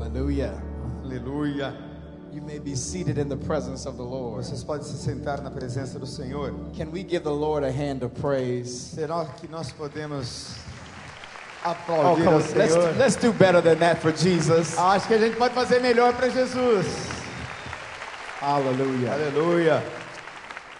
Hallelujah. Aleluia. You may be seated in the presence of the Lord. Vocês podem se sentar na presença do Senhor. Can we give the Lord a hand of praise? Será que nós podemos Oh, aplaudir come ao on. Let's, let's do better than that for Jesus. Ah, acho que a gente pode fazer melhor para Jesus. Hallelujah. Aleluia.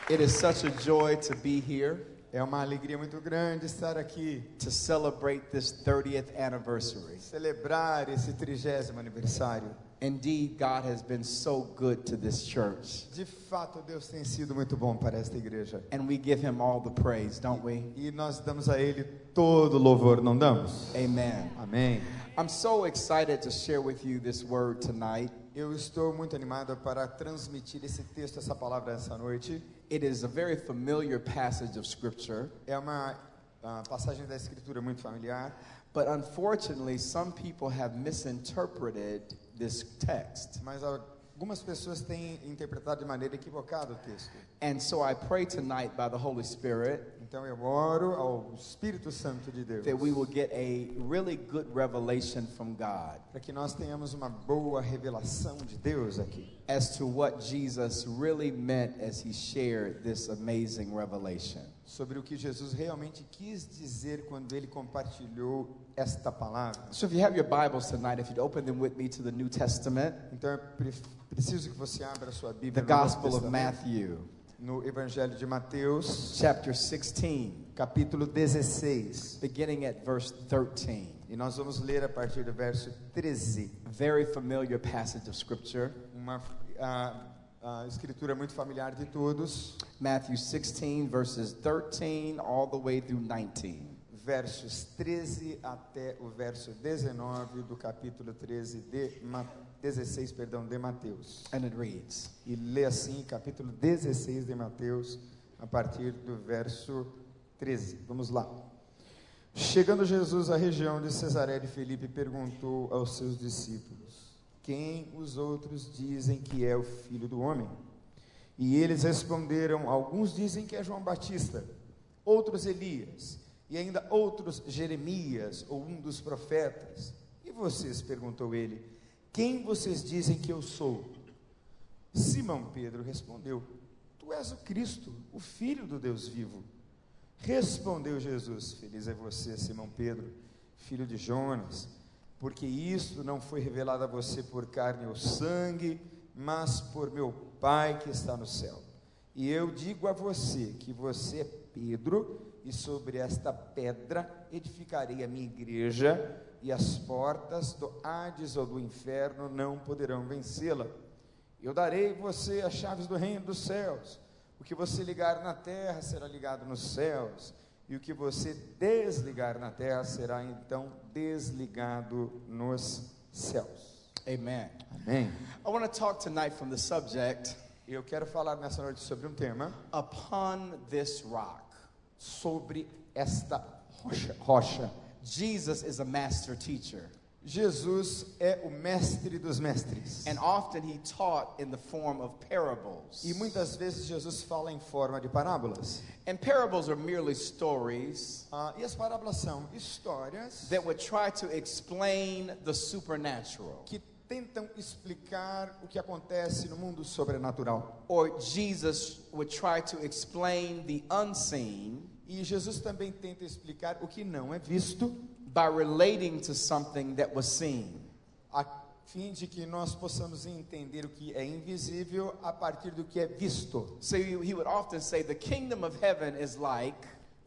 It is such a joy to be here É uma alegria muito grande estar aqui, to celebrate this 30th anniversary. celebrar esse trigésimo aniversário. Indeed, God has been so good to this church. De fato, Deus tem sido muito bom para esta igreja. And we give him all the praise, don't we? E nós damos a Ele todo louvor, não damos? Amen. Amém. I'm so excited to share with you this word tonight. Eu estou muito animado para transmitir esse texto, essa palavra essa noite. It is a very familiar passage of scripture, É uma ah, passagem da Escritura muito familiar, but unfortunately, some people have misinterpreted this text. mas algumas pessoas têm interpretado de maneira equivocada o texto. And so I pray tonight by the Holy Spirit Então eu oro ao Espírito Santo de Deus. That we will get a really good revelation from God. Para que nós tenhamos uma boa revelação de Deus aqui, as to what Jesus really meant as he shared this amazing revelation. sobre o que Jesus realmente quis dizer quando ele compartilhou esta palavra. So if you have your Bibles tonight, if you'd open them with me to the New Testament, Então eu pre- preciso que você abra sua Bíblia the Gospel of Matthew, no Evangelho de Mateus, chapter 16, capítulo 16. beginning at verse 13. E nós vamos ler a partir do verso 13. A very familiar passage of scripture. Uma ah, ah, escritura muito familiar de todos. Matthew 16, verses 13 all the way through 19. Versos 13 até o verso 19 do capítulo 13 de Ma 16, perdão, de Mateus. And it reads E lê assim, capítulo 16 de Mateus, a partir do verso 13. Vamos lá. Chegando Jesus à região de Cesaré de Filipe, perguntou aos seus discípulos: Quem os outros dizem que é o filho do homem? E eles responderam: Alguns dizem que é João Batista, outros Elias, e ainda outros Jeremias ou um dos profetas. E vocês? perguntou ele: Quem vocês dizem que eu sou? Simão Pedro respondeu: Tu és o Cristo, o Filho do Deus vivo. Respondeu Jesus: Feliz é você, Simão Pedro, filho de Jonas, porque isto não foi revelado a você por carne ou sangue, mas por meu Pai que está no céu. E eu digo a você que você é Pedro, e sobre esta pedra edificarei a minha igreja, e as portas do Hades ou do inferno não poderão vencê-la. Eu darei você as chaves do reino dos céus. O que você ligar na terra será ligado nos céus, e o que você desligar na terra será então desligado nos céus. Amen. Amém. I want to talk tonight from the subject Eu quero falar nessa noite sobre um tema Upon This Rock. sobre esta rocha. rocha. Jesus is a master teacher, Jesus é o mestre dos mestres. and often he taught in the form of parables. E muitas vezes Jesus fala em forma de parábolas. And parables are merely stories Ah, e as parábolas são histórias that would try to explain the supernatural. que tentam explicar o que acontece no mundo sobrenatural. Or Jesus would try to explain the unseen E Jesus também tenta explicar o que não é visto, by relating to something that was seen. a fim de que nós possamos entender o que é invisível a partir do que é visto. So he would often say, The kingdom of heaven is like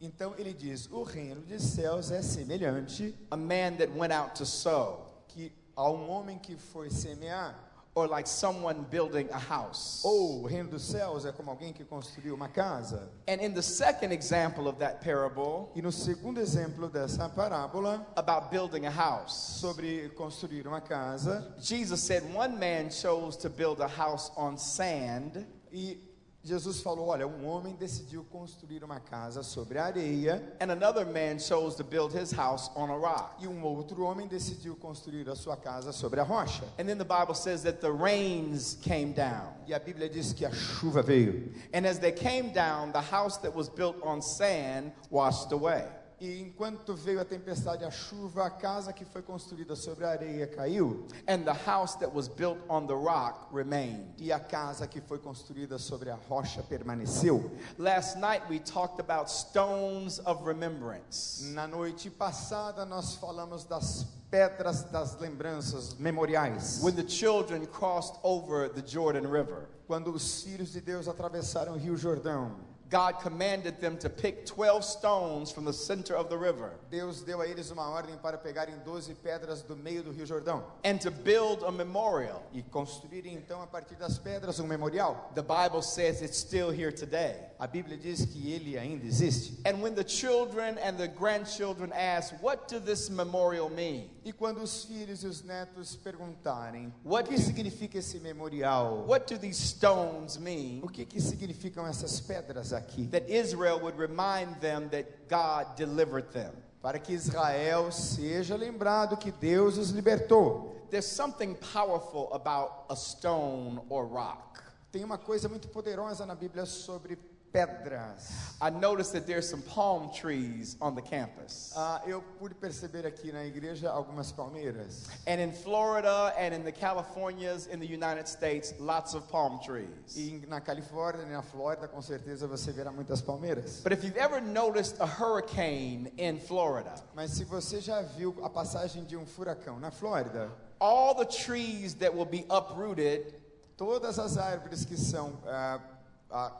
Então ele diz: o reino dos céus é semelhante a man that went out to sow, que a um homem que foi semear. Or like someone building a house. Ou o reino dos céus é como alguém que construiu uma casa. And in the second example of that parable E no segundo exemplo dessa parábola, about building a house, sobre construir uma casa, Jesus said one man chose to build a house on sand, e Jesus falou: Olha, um homem decidiu construir uma casa sobre a areia, and another man chose to build his house on a rock. e um outro homem decidiu construir a sua casa sobre a rocha. And then the Bible says that the rains came down. E a Bíblia diz que a chuva veio. And as they came down, the house that was built on sand washed away. E enquanto veio a tempestade, a chuva, a casa que foi construída sobre a areia caiu, and the house that was built on the rock remained. e a casa que foi construída sobre a rocha permaneceu. Last night we talked about stones of remembrance. Na noite passada, nós falamos das pedras das lembranças memoriais. When the children crossed over the Jordan River, Quando os filhos de Deus atravessaram o Rio Jordão, God commanded them to pick 12 stones from the center of the river Deus deu a eles uma ordem para pegarem 12 pedras do meio do Rio Jordão and to build a memorial. e construírem então a partir das pedras um memorial. The Bible says it's still here today. A Bíblia diz que ele ainda existe. And when the children and the grandchildren ask, What does this memorial mean? E quando os filhos e os netos perguntarem What o que do- significa esse memorial, What do these stones mean? o que, que significam essas pedras aqui, That Israel would remind them that God delivered them. para que Israel seja lembrado que Deus os libertou. There's something powerful about a stone or rock. Tem uma coisa muito poderosa na Bíblia sobre pedras. I noticed that there's some palm trees on the campus. Ah, eu pude perceber aqui na igreja algumas palmeiras. And in Florida and in the Californias in the United States, lots of palm trees. E na Califórnia e na Flórida, com certeza você verá muitas palmeiras. But if you've ever noticed a hurricane in Florida, Mas se você já viu a passagem de um furacão na Flórida, all the trees that will be uprooted, todas as árvores que são ah, ah,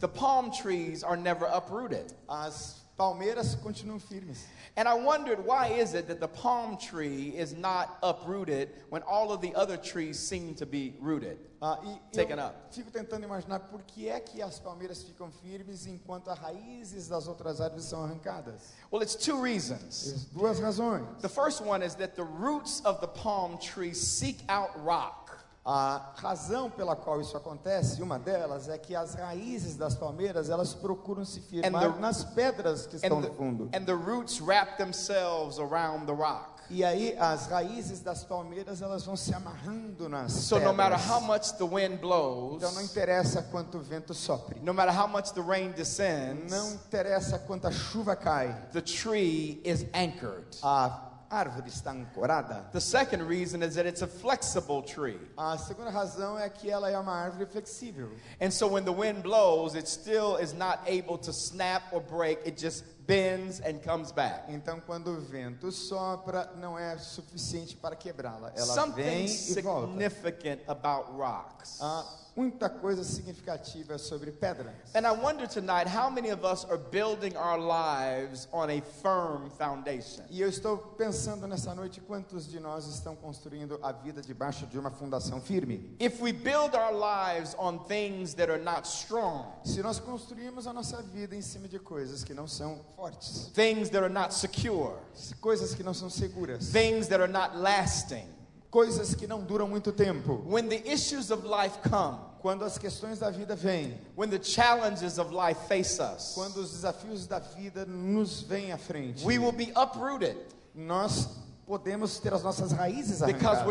the palm trees are never uprooted. as palmeiras continuam firmes. And I wondered why is it that the palm tree is not uprooted when all of the other trees seem to be rooted? Ah, e Taken up. fico tentando imaginar por que é que as palmeiras ficam firmes enquanto as raízes das outras árvores são arrancadas. Well, it's two reasons. Duas razões. The first one is that the roots of the palm tree seek out rock. A razão pela qual isso acontece, uma delas, é que as raízes das palmeiras elas procuram se firmar the- nas pedras que estão And no the, fundo. and the roots wrap themselves around the rock. E aí as raízes das palmeiras elas vão se amarrando nas So pedras. no matter how much the wind blows, Então não interessa quanto o vento sopre, no matter how much the rain descends, não interessa quanta chuva cai, the tree is anchored. a árvore está ancorada. The second reason is that it's a flexible tree. A segunda razão é que ela é uma árvore flexível. And so when the wind blows, it still is not able to snap or break. It just bends and comes back. Então, quando o vento sopra, não é suficiente para quebrá-la. Ela Something vem e volta. significant about rocks. Há muita coisa significativa sobre pedras. And I wonder tonight how many of us are building our lives on a firm foundation. E eu estou pensando nessa noite quantos de nós estão construindo a vida debaixo de uma fundação firme. If we build our lives on things that are not strong, Se nós construímos a nossa vida em cima de coisas que não são fortes, things that are not secure, coisas que não são seguras, things that are not lasting, coisas que não duram muito tempo, when the issues of life come, quando as questões da vida vêm, when the challenges of life face us, quando os desafios da vida nos vêm à frente, we will be uprooted. Nós podemos ter as nossas raízes arrancadas.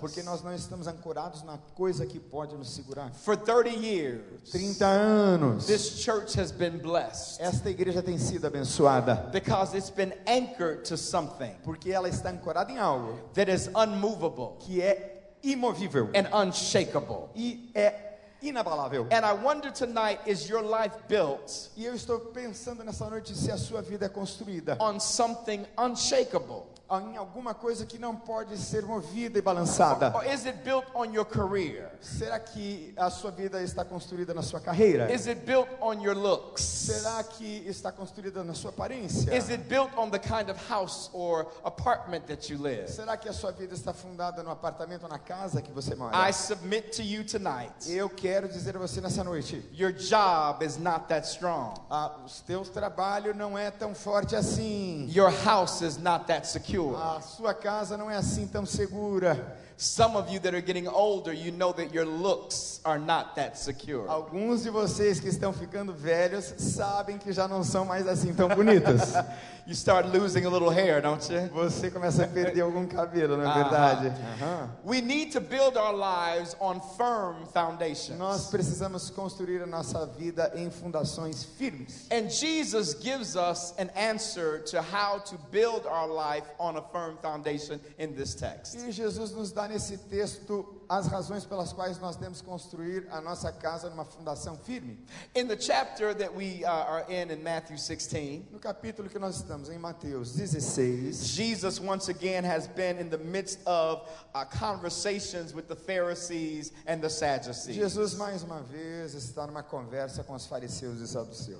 Porque nós não estamos ancorados na coisa que pode nos segurar. For 30 years, 30 anos. this church has been blessed Esta igreja tem sido abençoada because it's been anchored to something porque ela está ancorada em algo that is unmovable que é imovível and unshakable. e é inabalável. And I wonder tonight is your life built E eu estou pensando nessa noite se a sua vida é construída on something unshakable? Em alguma coisa que não pode ser movida e balançada. Or is it built on your career? Será que a sua vida está construída na sua carreira? Is it built on your looks? Será que está construída na sua aparência? Is it built on the kind of house or apartment that you live? Será que a sua vida está fundada no apartamento ou na casa que você mora? I submit to you tonight. Eu quero dizer a você nessa noite, Your job is not that strong. ah, o teu trabalho não é tão forte assim. Your house is not that secure. A sua casa não é assim tão segura. Some of you that are getting older, you know that your looks are not that secure. Alguns de vocês que estão ficando velhos sabem que já não são mais assim tão bonitos. You start losing a little hair, don't you? Você começa a perder algum cabelo, não é Aham. verdade? Aham. We need to build our lives on firm foundations. Nós precisamos construir a nossa vida em fundações firmes. And Jesus gives us an answer to how to build our life on a firm foundation in this text. E Jesus nos dá nesse texto as razões pelas quais nós temos que construir a nossa casa numa fundação firme. In the chapter that we uh, are in in Matthew 16, No capítulo que nós estamos, em Mateus 16, Jesus once again has been in the midst of uh, conversations with the Pharisees and the Sadducees, Jesus mais uma vez está numa conversa com os fariseus e saduceus.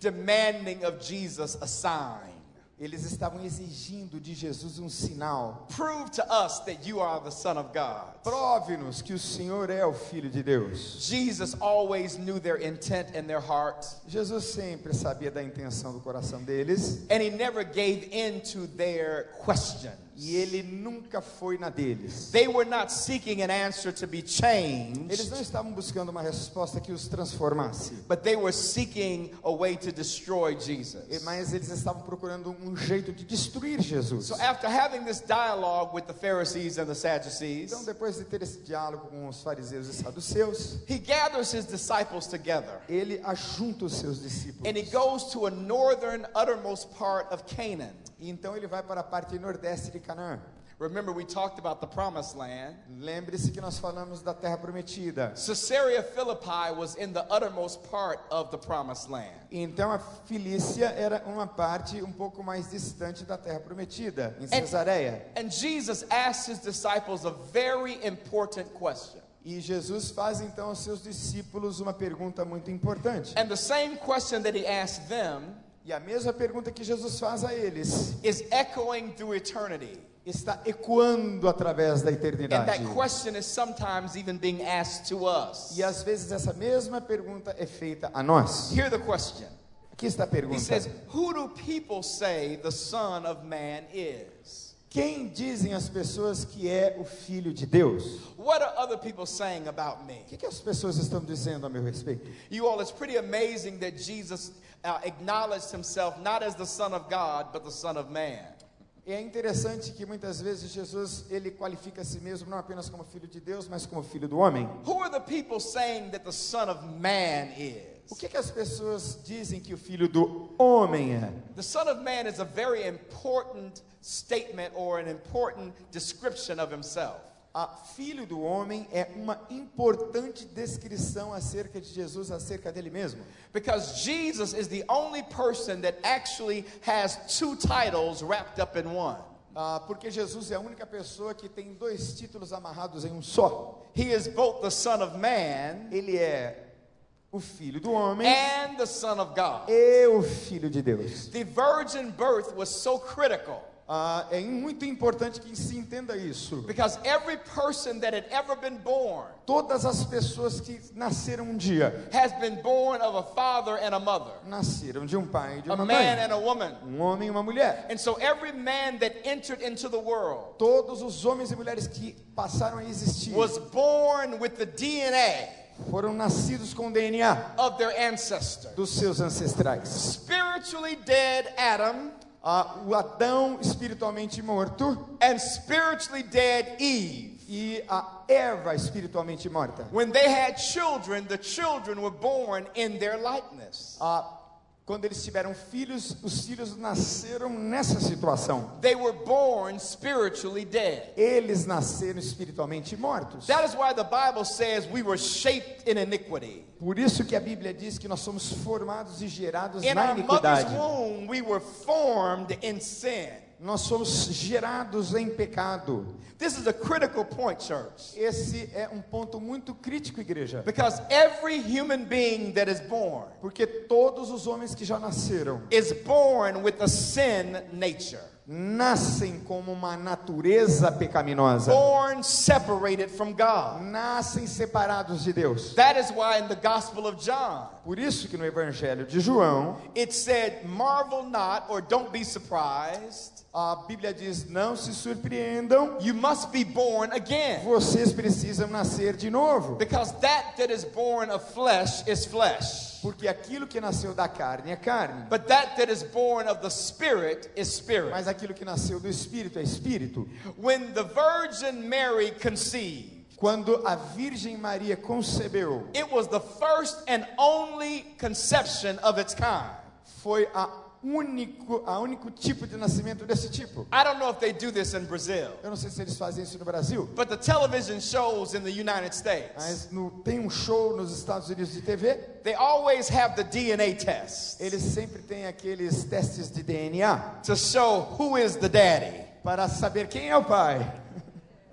demanding of Jesus a sign. Eles estavam exigindo de Jesus um sinal. Prove to us that you are the Son of God. Prove-nos que o Senhor é o Filho de Deus. Jesus always knew their intent their heart, Jesus sempre sabia da intenção do coração deles and he never gave in to their questions. E ele nunca foi na deles. They were not seeking an answer to be Eles changed, não estavam buscando uma resposta que os transformasse, but they were seeking a way to destroy Jesus. mas eles estavam procurando um jeito de destruir Jesus. So after having this dialogue with the Pharisees and the Sadducees, Então, depois de ter esse diálogo com os fariseus e saduceus, he gathers his disciples together ele ajunta os seus discípulos. and he goes to a northern uttermost part of Canaan. E então ele vai para a parte nordeste de Canaã. Remember, we talked about the promised land. Lembre-se que nós falamos da terra prometida. Caesarea Philippi was in the uttermost part of the promised land. Então a Filícia era uma parte um pouco mais distante da terra prometida, em And- Cesareia. And Jesus asked his disciples a very important question. E Jesus faz então aos seus discípulos uma pergunta muito importante. And the same question that he asked them E a mesma pergunta que Jesus faz a eles is echoing through eternity. está ecoando através da And eternidade. that question is sometimes even being asked to us. E às vezes essa mesma pergunta é feita a nós. Hear the question. Aqui está a He pergunta. says, Who do people say the Son of Man is? Quem dizem as pessoas que é o Filho de Deus? What are other people saying about me? O que, que as pessoas estão dizendo a meu respeito? You all, it's pretty amazing that Jesus uh, acknowledged himself not as the Son of God, but the Son of Man. É interessante que muitas vezes Jesus ele qualifica a si mesmo não apenas como filho de Deus, mas como filho do homem. Who are the people saying that the Son of Man O que, que as pessoas dizem que o filho do homem é? The Son of Man is a very important statement or an important description of himself. A filho do homem é uma importante descrição acerca de Jesus, acerca dele mesmo. Because Jesus is the only person that actually has two titles wrapped up in one. Ah, porque Jesus é a única pessoa que tem dois títulos amarrados em um só. He is both the Son of Man Ele é o filho do homem and the Son of God. e o filho de Deus. The virgin birth was so critical Ah, é muito importante que se entenda isso. because every person that had ever been born Todas as pessoas que nasceram um dia has been born of a father and a mother, nasceram de um pai e de a uma man mãe, and a woman. um homem e uma mulher. And so every man that entered into the world Todos os homens e mulheres que passaram a existir was born with the DNA foram nascidos com o DNA of their ancestor. dos seus ancestrais. Spiritually dead Adam Ah, o Adão espiritualmente morto and spiritually dead Eve. e a Eva espiritualmente morta. When they had children, the children were born in their likeness. Ah, quando eles tiveram filhos, os filhos nasceram nessa situação. They were born spiritually dead. Eles nasceram espiritualmente mortos. That is why the Bible says we were shaped in iniquity. Por isso que a Bíblia diz que nós somos formados e gerados In na our mother's iniquidade. womb, we were formed in sin. Nós somos gerados em pecado. This is a critical point, church. Esse é um ponto muito crítico, igreja. Because every human being that is born Porque todos os homens que já nasceram is born with a sin nature, nascem como uma natureza pecaminosa. born separated from God. Nascem separados de Deus. That is why in the Gospel of John, Por isso que no Evangelho de João it said, Marvel not or don't be surprised A Bíblia diz: não se surpreendam, You must be born again. vocês precisam nascer de novo. Because that that is born of flesh is flesh. Porque aquilo que nasceu da carne é carne, But that that is born of the Spirit is spirit. mas aquilo que nasceu do espírito é espírito. When the Virgin Mary conceived, Quando a Virgem Maria concebeu, it was the first and only conception of its kind. foi a único, a único tipo de nascimento desse tipo. I don't know if they do this in Brazil, Eu não sei se eles fazem isso no Brasil, but the television shows in the United States, mas no, tem um show nos Estados Unidos de TV, they always have the DNA test eles sempre têm aqueles testes de DNA to show who is the daddy. para saber quem é o pai.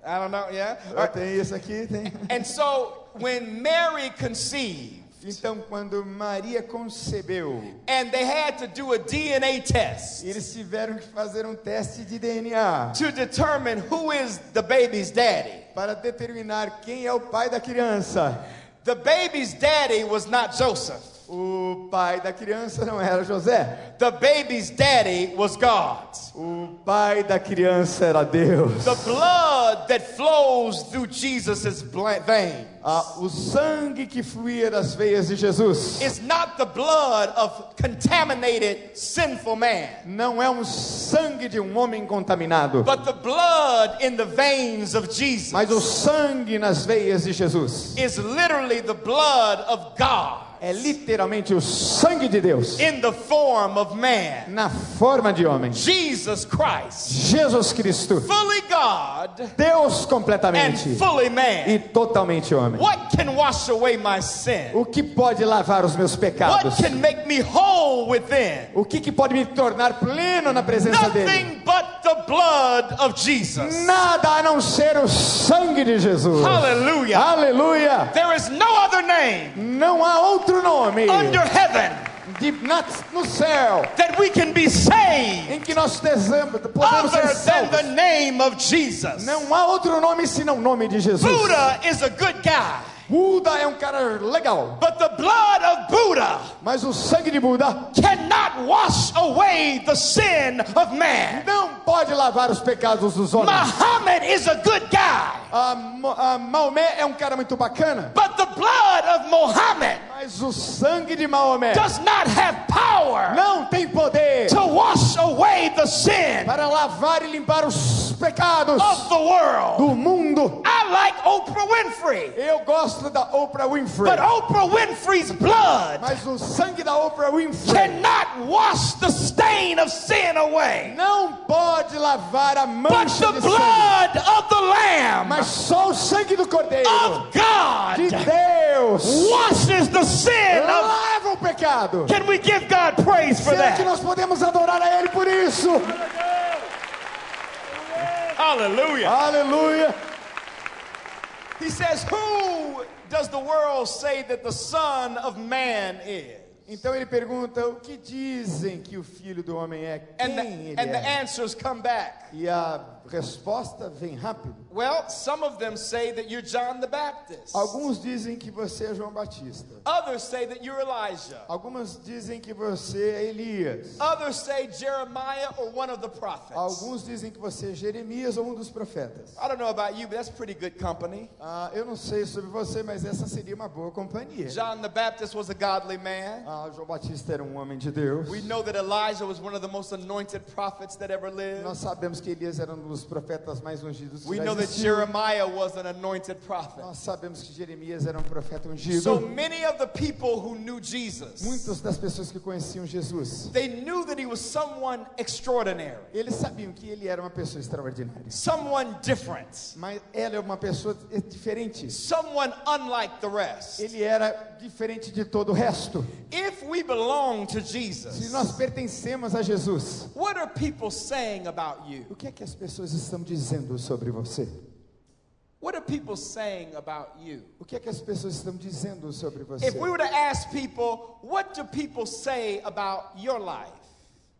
I don't know, yeah? Eu tenho isso aqui, tem. And so when Mary conceived, Então, quando Maria concebeu, and they had to do a DNA test eles tiveram que fazer um teste de DNA to determine who is the baby's daddy. para determinar quem é o pai da criança. The baby's daddy was not Joseph. O pai da criança não era José. The baby's daddy was God. O pai da criança era Deus. The blood that flows through Jesus' bl- vein Ah, o sangue que fluía das veias de Jesus is not the blood of contaminated, sinful man, não é um sangue de um homem contaminado, but the blood in the veins of Jesus mas o sangue nas veias de Jesus is literally the blood of God é literalmente o sangue de Deus in the form of man. na forma de homem. Jesus Christ, Jesus Cristo, fully God Deus and completamente fully e man. totalmente homem. What can wash away my sin? O que pode lavar os meus pecados? What can make me whole within? O que, que pode me tornar pleno na presença dele? Nothing but the blood of Jesus. Nada a não ser o sangue de Jesus. Hallelujah. Aleluia! There is no other name Não há outro nome under heaven de, na, no céu that we can be saved em que nós desamos, podemos other ser than the salvos. name of Jesus. Não há outro nome senão o nome de Jesus. Buddha is a good guy, Buda é um cara legal, but the blood of Buddha mas o sangue de Buda cannot wash away the sin of man. não pode lavar os pecados dos homens. Muhammad is a good guy, Mo- ah, Maomé é um cara muito bacana, but the blood of Muhammad mas o sangue de Maomé does not have power não tem poder to wash away the sin para lavar e limpar os pecados of the world. do mundo. I like Oprah Winfrey, Eu gosto da Oprah Winfrey, but Oprah Winfrey's blood mas o sangue da Oprah Winfrey cannot wash the stain of sin away. não pode lavar a But mancha the de sangue, blood of the Lamb mas só o sangue do Cordeiro of de God Deus washes the sin of. lava o pecado. Can we give God praise for Será que that? nós podemos adorar a Ele por isso? Hallelujah. Aleluia! He says, Who does the world say that the Son of Man is? Então ele pergunta: o que dizem que o filho do homem é? And the, ele and the answers come back. E a resposta vem rápido. Well, some of them say that you're John the Baptist. Alguns dizem que você é João Batista. Others say that you're Elijah. Algumas dizem que você é Elias. Others say Jeremiah or one of the prophets. Alguns dizem que você é Jeremias ou um dos profetas. I don't know about you, but that's pretty good company. Ah, eu não sei sobre você, mas essa seria uma boa companhia. John the Baptist was a godly man. Ah, João Batista era um homem de Deus. We know that Elijah was one of the most anointed prophets that ever lived. Nós sabemos que Elias era um dos profetas mais ungidos We know that. Jeremiah was an anointed prophet. Nós sabemos que Jeremias era um profeta ungido. So many of the people who knew Jesus, Muitas das pessoas que conheciam Jesus, they knew that he was someone extraordinary, eles sabiam que ele era uma pessoa extraordinária. someone different, Mas ela é uma pessoa diferente. someone unlike the rest. Ele era diferente de todo o resto. If we belong to Se Jesus, nós pertencemos a Jesus, what are people saying about you? o que é que as pessoas estão dizendo sobre você? What are people saying about you? O que é que as pessoas estão dizendo sobre você? If we were to ask people, what do people say about your life?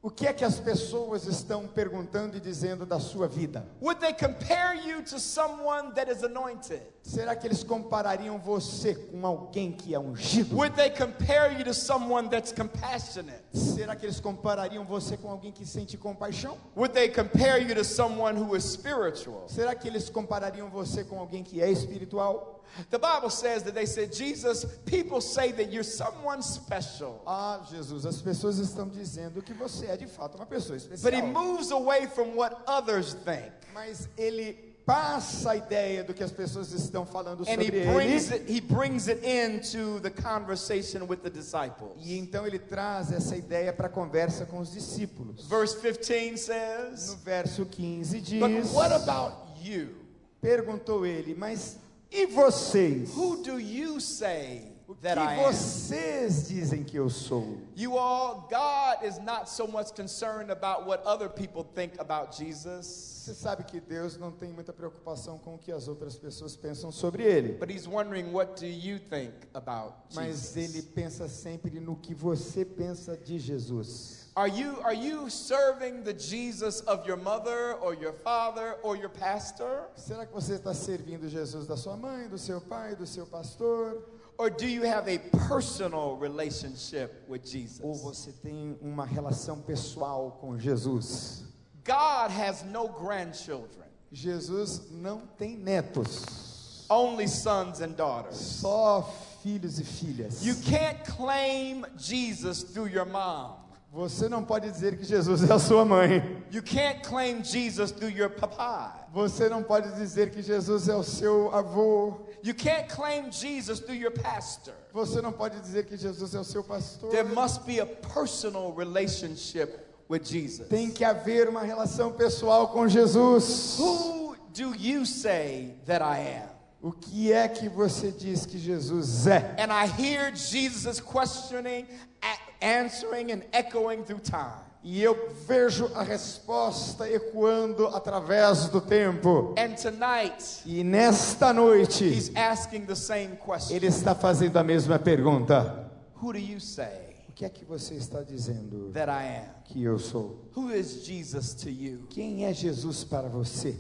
O que é que as pessoas estão perguntando e dizendo da sua vida? Would they compare you to someone that is anointed? Será que eles comparariam você com alguém que é ungido? Would they compare you to someone that's compassionate? Será que eles comparariam você com alguém que sente compaixão? Would they compare you to someone who is spiritual? Será que eles comparariam você com alguém que é espiritual? The Bible says that they said, Jesus, people say that you're someone special. Ah, Jesus, as pessoas estão dizendo que você é de fato uma pessoa But he especial. moves away from what others think. Mas ele passa a ideia do que as pessoas estão falando And he sobre brings ele. it, he brings it into the conversation with the disciples. E então ele traz essa ideia para a conversa com os discípulos. Verse 15 No says, verso 15 diz: But what about you? Perguntou ele, mas e vocês? Who do you say O que vocês dizem que eu sou? You all, God is not so much concerned about what other people think about Jesus, Você sabe que Deus não tem muita preocupação com o que as outras pessoas pensam sobre ele. but He's wondering what do you think about Mas Jesus? ele pensa sempre no que você pensa de Jesus. Are you are you serving the Jesus of your mother or your father or your pastor, Será que você está servindo Jesus da sua mãe, do seu pai, do seu pastor? or do you have a personal relationship with Ou Jesus? você tem uma relação pessoal com Jesus? God has no grandchildren, Jesus não tem netos, only sons and daughters. só filhos e filhas. You can't claim Jesus through your mom. Você não pode dizer que Jesus é a sua mãe. You can't claim Jesus through your papa. Você não pode dizer que Jesus é o seu avô. You can't claim Jesus through your pastor. Você não pode dizer que Jesus é o seu pastor. There must be a personal relationship with Jesus. Tem que haver uma relação pessoal com Jesus. Who do you say that I am? O que é que você diz que Jesus é? And I hear Jesus' questioning, answering, and echoing through time. E eu vejo a resposta ecoando através do tempo. And tonight, E nesta noite, he's asking the same question ele está fazendo a mesma pergunta. Who do you say O que é que você está dizendo that I am? que eu sou? Who is Jesus to you? Quem é Jesus para você?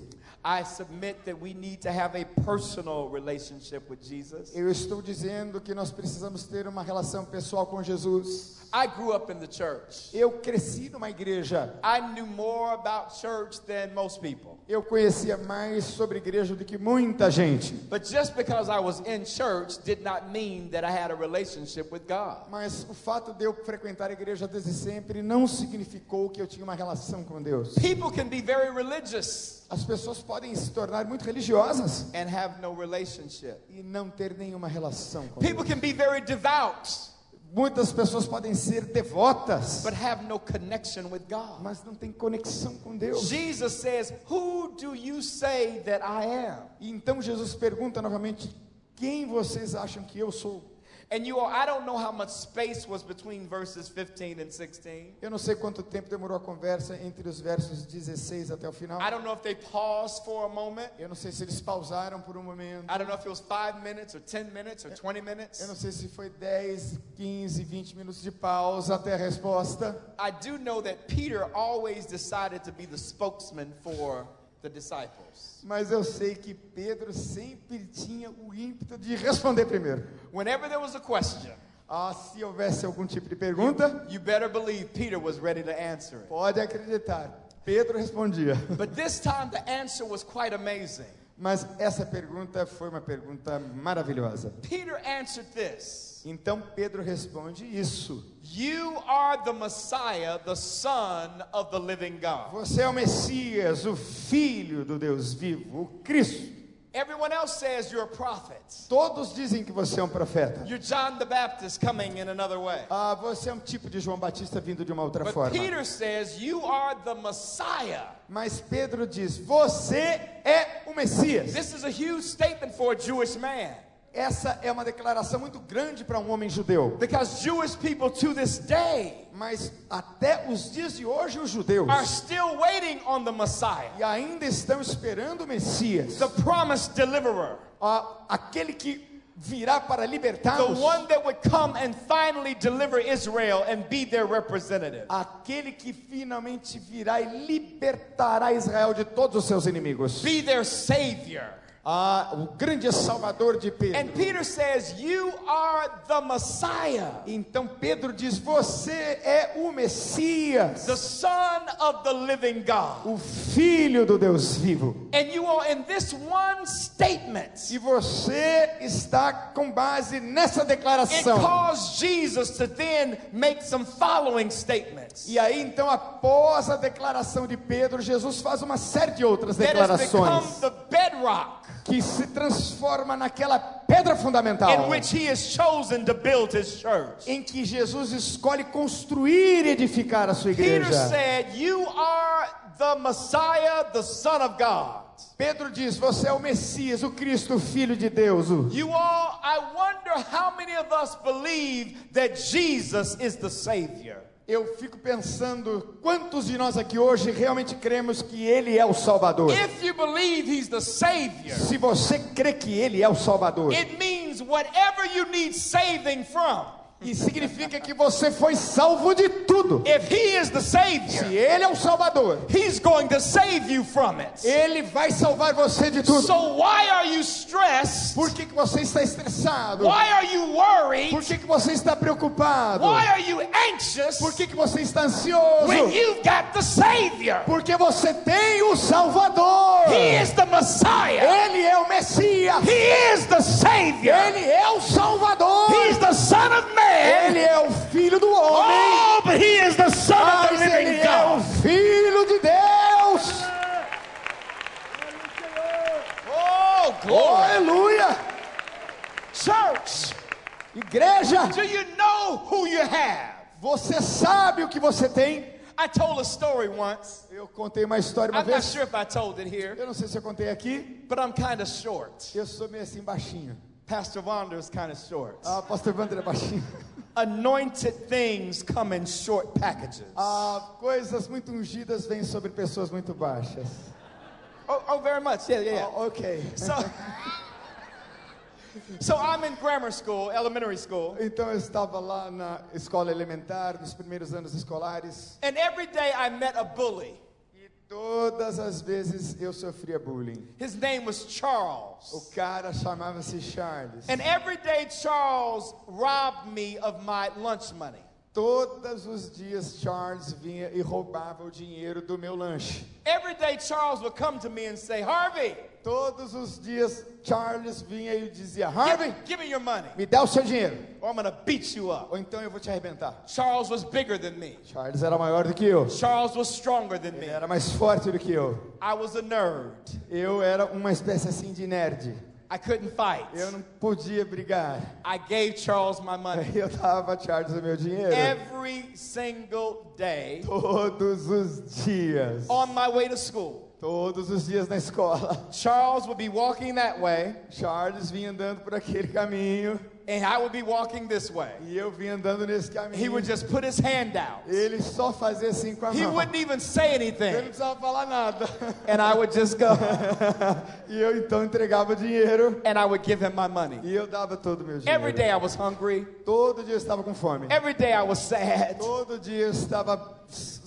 I submit that we need to have a personal relationship with Jesus. Eu estou dizendo que nós precisamos ter uma relação pessoal com Jesus. I grew up in the church. Eu cresci numa igreja. I knew more about church than most people. Eu conhecia mais sobre igreja do que muita gente. But just because I was in church did not mean that I had a relationship with God. Mas o fato de eu frequentar a igreja desde sempre não significou que eu tinha uma relação com Deus. People can be very religious As pessoas podem se tornar muito religiosas and have no relationship. e não ter nenhuma relação com People Deus. can be very devout Muitas pessoas podem ser devotas, but have no connection with God. mas não têm conexão com Deus. Jesus says, Who do you say that I am? E então Jesus pergunta novamente: quem vocês acham que eu sou? And you all, I don't know how much space was between verses 15 and 16. Eu não sei quanto tempo demorou a conversa entre os versos 16 até o final. I don't know if they paused for a moment. Eu não sei se eles pausaram por um momento. I don't know if it was five minutes or 10 minutes or 20 Eu não minutes. sei se foi 10, 15, 20 minutos de pausa até a resposta. I do know that Peter always decided to be the spokesman for the disciples. Mas eu sei que Pedro sempre tinha o ímpeto de responder primeiro. Whenever there was a question, Ah, se houvesse algum tipo de pergunta, you better believe Peter was ready to answer it. pode acreditar. Pedro respondia. But this time the answer was quite amazing. Mas essa pergunta foi uma pergunta maravilhosa. Peter answered this Então Pedro responde isso. You are the Messiah, the Son of the living God. Você é o Messias, o Filho do Deus vivo, o Cristo. Everyone else says you're a prophet. Todos dizem que você é um profeta. You're John the Baptist coming in another way. Ah, você é um tipo de João Batista vindo de uma outra But forma. Peter says you are the Messiah. Mas Pedro diz: Você é o Messias. This is a huge statement for a Jewish man Essa é uma declaração muito grande para um homem judeu. because Jewish people to this day Mas até os dias de hoje, os judeus are still waiting on the Messiah, e ainda estão esperando o Messias, the promised deliverer. ah, aquele que virá para the libertá-los. one that would come and finally deliver Israel and be their representative. Aquele que finalmente virá e libertará Israel de todos os seus inimigos. Be their savior. Ah, o grande Salvador de Pedro. And Peter says, You are the Messiah, Então Pedro diz: Você é o Messias, the Son of the living God. o Filho do Deus vivo. And you are in this one statement. E você está com base nessa It declaração. caused Jesus to then make some following statements. E aí, então, após a declaração de Pedro, Jesus faz uma série de outras That has become declarações the bedrock que se transforma naquela pedra fundamental in which he has chosen to build his church. em que Jesus escolhe construir e edificar a sua Peter igreja. said, You are the Messiah, the Son of God. Pedro diz: Você é o Messias, o Cristo, o Filho de Deus. You all, I wonder how many of us believe that Jesus is the Savior. Eu fico pensando quantos de nós aqui hoje realmente cremos que Ele é o Salvador. If you believe He's the Savior, Se você crê que Ele é o Salvador, it means whatever you need saving from, e significa que você foi salvo de tudo. if He is the Se Savior, Ele é o Salvador, He's going to save you from it. Ele vai salvar você de tudo. So why are you stressed? Por que, que você está estressado? Why are you worried? Por que, que você está preocupado? Why are you anxious Por que, que você está ansioso? when you've got the Savior? Porque você tem o Salvador. He is the Messiah. Ele é o Messias. He is the Savior. Ele é o Salvador. He's the Son of Man. Ele é o Filho do homem. Oh, but He is the Son of the Mas ele living é o God. Filho de Deus. Oh, Oh, glory. aleluia. Church, Igreja, you know who you have? você sabe o que você tem? I told a story once. Eu contei uma história uma I'm not vez. sure if I told it here, Eu não sei se eu contei aqui. but I'm kind of short. Eu sou meio assim baixinho. Pastor Wander's kind of short. Ah, Pastor Wander é baixinho. Anointed things come in short packages. Ah, coisas muito ungidas vêm sobre pessoas muito baixas. Oh, oh, very much. Yeah, yeah, yeah. Ah, ok. So, so I'm in grammar school, elementary school, Então eu estava lá na escola elementar, nos primeiros anos escolares, and every day I met a bully. Todas as vezes eu sofria bullying. His name was O Charles. cara chamava-se Charles. And every day Charles robbed me of my lunch money. Todos os dias Charles vinha e roubava o dinheiro do meu lanche. Every day Charles would come to me and say, Harvey, Todos os dias Charles vinha e dizia: give, Harvey, give me your money, me dá o seu dinheiro, or I'm to beat you up. ou então eu vou te arrebentar. Charles was bigger than me. Charles era maior do que eu. Charles was stronger than me. Ele era mais forte do que eu. I was a nerd. Eu era uma espécie assim de nerd. I couldn't fight. Eu não podia brigar. I gave Charles my money. Eu dava a Charles o meu dinheiro. Every single day Todos os dias. on my way to school. Todos os dias na escola. Charles would be walking that way, Charles vinha andando por aquele caminho. And I would be walking this way. E eu vinha andando nesse He caminho. would just put his hand out. Ele só fazia assim com a He mão. wouldn't even say Eu não anything. precisava falar nada. And I would just go, E eu então entregava dinheiro. and I would give him my money. E eu dava todo o meu Every dinheiro. day I was hungry. Todo dia eu estava com fome. Every day I was sad. Todo dia eu estava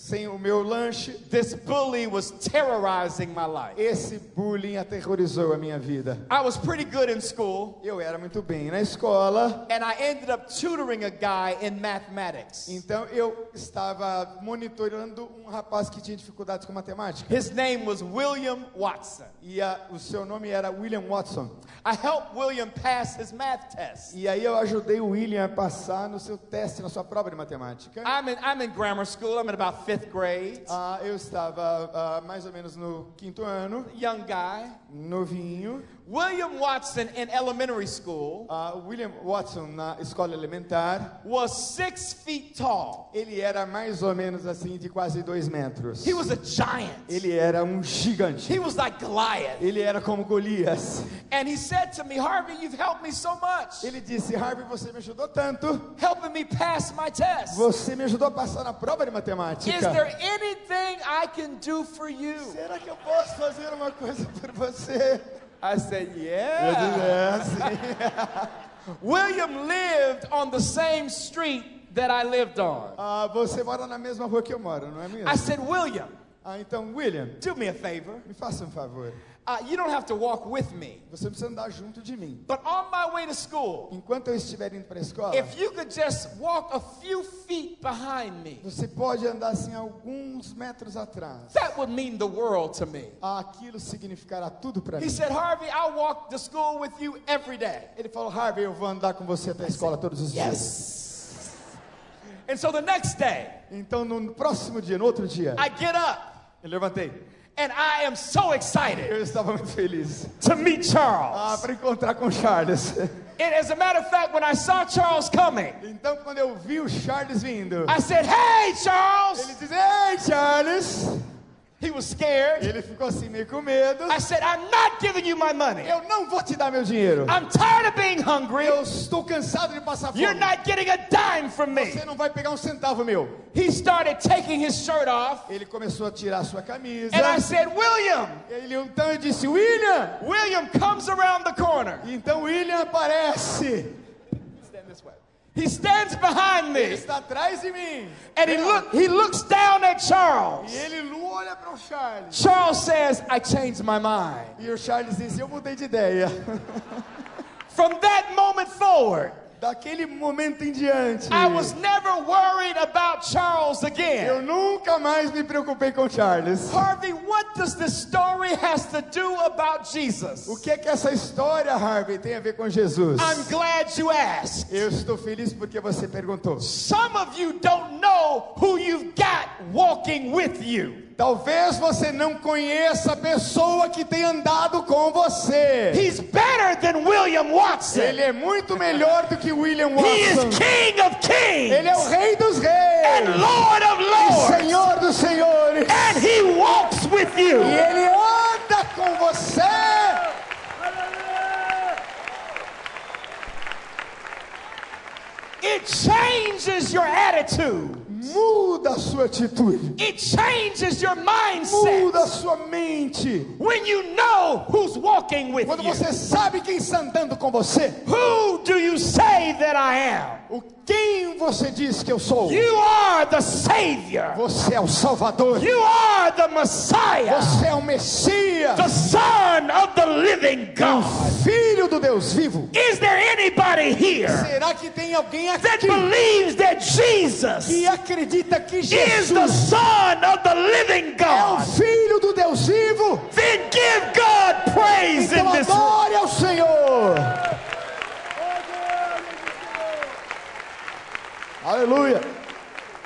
sem o meu lanche. This bully was terrorizing my life. Esse bullying aterrorizou a minha vida. I was pretty good in school, Eu era muito bem na escola. and I ended up tutoring a guy in mathematics. Então eu estava monitorando um rapaz que tinha dificuldades com matemática. His name was William Watson. E a- o seu nome era William Watson. I helped William pass his math test. E aí eu ajudei o William a passar no seu teste, na sua prova de matemática. I'm in, I'm in grammar school. I'm in about fifth grade. Ah, eu estava ah, mais ou menos no quinto ano, Young guy. novinho. William Watson in elementary school o William Watson na escola elementar, was six feet tall. ele era mais ou menos assim de quase dois metros. He was a giant. Ele era um gigante. He was like Goliath. Ele era como Golias. And he said to me, Harvey, you've helped me so much, Ele disse: Harvey, você me ajudou tanto. helping me pass my test. Você me ajudou a passar na prova de matemática. Is there anything I can do for you? Será que eu posso fazer uma coisa por você? I said, Eu Yeah. disse, é. William lived on the same street that I lived on. Ah, você mora na mesma rua que eu moro, não é mesmo? I said, William, Ah, então, William, do me a favor. me faça um favor. Uh, you don't have to walk with me. Você precisa andar junto de mim. But on my way to school, Enquanto eu estiver indo para a escola, if you could just walk a few feet behind me, você pode andar assim alguns metros atrás. that would mean the world to me. Aquilo significará tudo para He mim. said, Harvey, I'll walk to school with you every day. Ele falou, Harvey, eu vou andar com você até a escola todos os dias. Yes. And so the next day, Então, no próximo dia, no outro dia, I get up eu levantei. And I am so excited Eu estava muito feliz. to meet Ah, Charles. para encontrar com Charles. And as a matter of fact, when I saw Charles coming, Então, quando eu vi o Charles vindo, I said, Hey, Charles. ele disse, Ei, Charles! He was scared. Ele ficou assim meio com medo. I said, I'm not giving you my money. Eu não vou te dar meu dinheiro. I'm tired of being hungry. Eu estou cansado de passar fome. You're not getting a dime from me. Você não vai pegar um centavo meu. He started taking his shirt off, Ele começou a tirar sua camisa. and I said, William. Ele, então eu disse, William! William comes around the corner. Então William aparece. He stands behind Ele me, está atrás de mim. and he look. He looks down at Charles. E ele olha para o Charles. Charles says, "I changed my mind." E o Charles disse, eu mudei de ideia. From that moment forward, Daquele momento em diante, I was never worried about Charles eu again. nunca mais me preocupei com Charles. Harvey, what does this story has to do about Jesus? O que é que essa história, Harvey, tem a ver com Jesus? I'm glad you asked. Eu estou feliz porque você perguntou. Some of you don't know who you've got walking with you. Talvez você não conheça a pessoa que tem andado com você. He's better than William Watson. Ele é muito melhor do que William He is Watson. King of Kings Ele é o rei dos and reis. Lord of e Lords. Senhor dos senhores. And he walks with you. E ele anda com você. It changes your attitude. Muda a sua atitude. It changes your mindset Muda a sua mente. when you know who's walking with Quando you. você sabe quem está andando com você. Who do you say that I am? O quem você diz que eu sou? You are the Savior. Você é o Salvador. You are the Messiah, Você é o Messias. the Son of the living God. Filho do Deus vivo. Is there anybody here Será que tem alguém that aqui believes that Jesus que acredita que is the Jesus Son of the living é o? Filho do Deus vivo? Then give God praise Então in adore ao Senhor. Aleluia.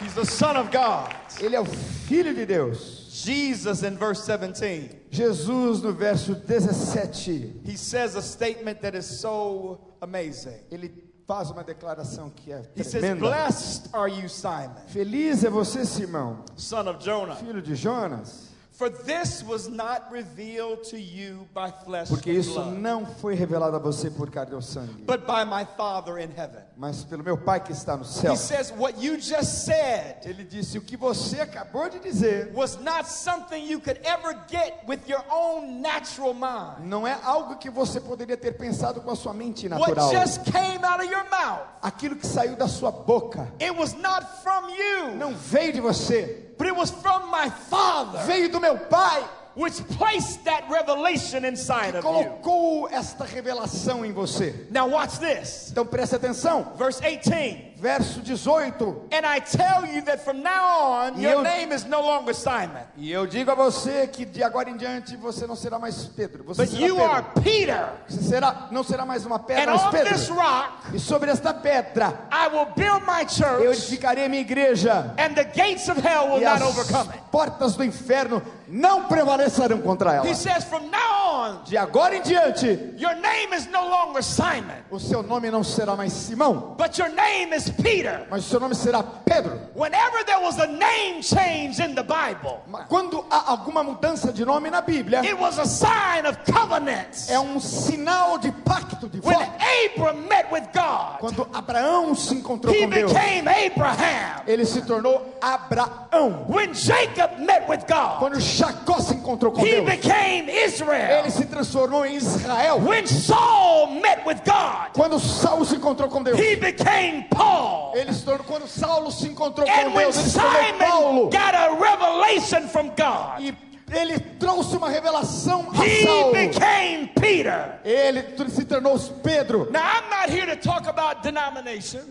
He's the Son of God. Ele é o Filho de Deus. Jesus in verse 17, Jesus no verso 17, he says a statement that is so amazing. ele faz uma declaração que é He says, tremenda. Blessed are you, Simon, Feliz é você, Simão, son of Jonah, filho de Jonas, for this was not revealed to you by flesh porque isso não foi revelado a você por carne ou sangue, but by my Father in heaven. mas pelo meu Pai que está no He céu. says, What you just said Ele disse: O que você acabou de dizer was not something you could ever get with your own natural mind. não é algo que você poderia ter pensado com a sua mente What natural. just came out of your mouth, Aquilo que saiu da sua boca it was not from you, não veio de você, but it was from my Father, veio do meu Pai, which placed that revelation inside que of you. colocou esta revelação em você. Now, watch this. Então preste atenção, Verse 18. Verso 18. And I tell you that from now on, your eu- name is no longer Simon, E eu digo a você que de agora em diante você não será mais Pedro, você but será you Pedro. are Peter. Você será, não será mais uma And pedra, mas on Pedro. this rock, E sobre esta pedra I will build my eu church, edificarei minha igreja. and the gates of hell will E not as overcome it. portas do inferno não prevalecerão contra ela. He says, from now on, De agora em diante, your name is no longer Simon, o seu nome não será mais Simão, but your name is Peter. mas seu nome será Pedro. Whenever there was a name change in the Bible, Quando há alguma mudança de nome na Bíblia, it was a sign of covenants. é um sinal de pacto, de When voto. Abram met with God, Quando Abraão se encontrou he com Deus, became Abraham. ele se tornou Abraão. When Jacob met with God, Quando Jacó se encontrou com he Deus, became Israel. Ele se transformou em Israel. When Saul met with God, Quando Saulo se encontrou com Deus, he became Paul. Ele se tornou, quando Saulo se encontrou And com Deus, ele se tornou Paulo. got a revelation from God, E ele trouxe uma revelação a he Saulo. became Peter. Ele se tornou Pedro. Now, I'm not here to talk about.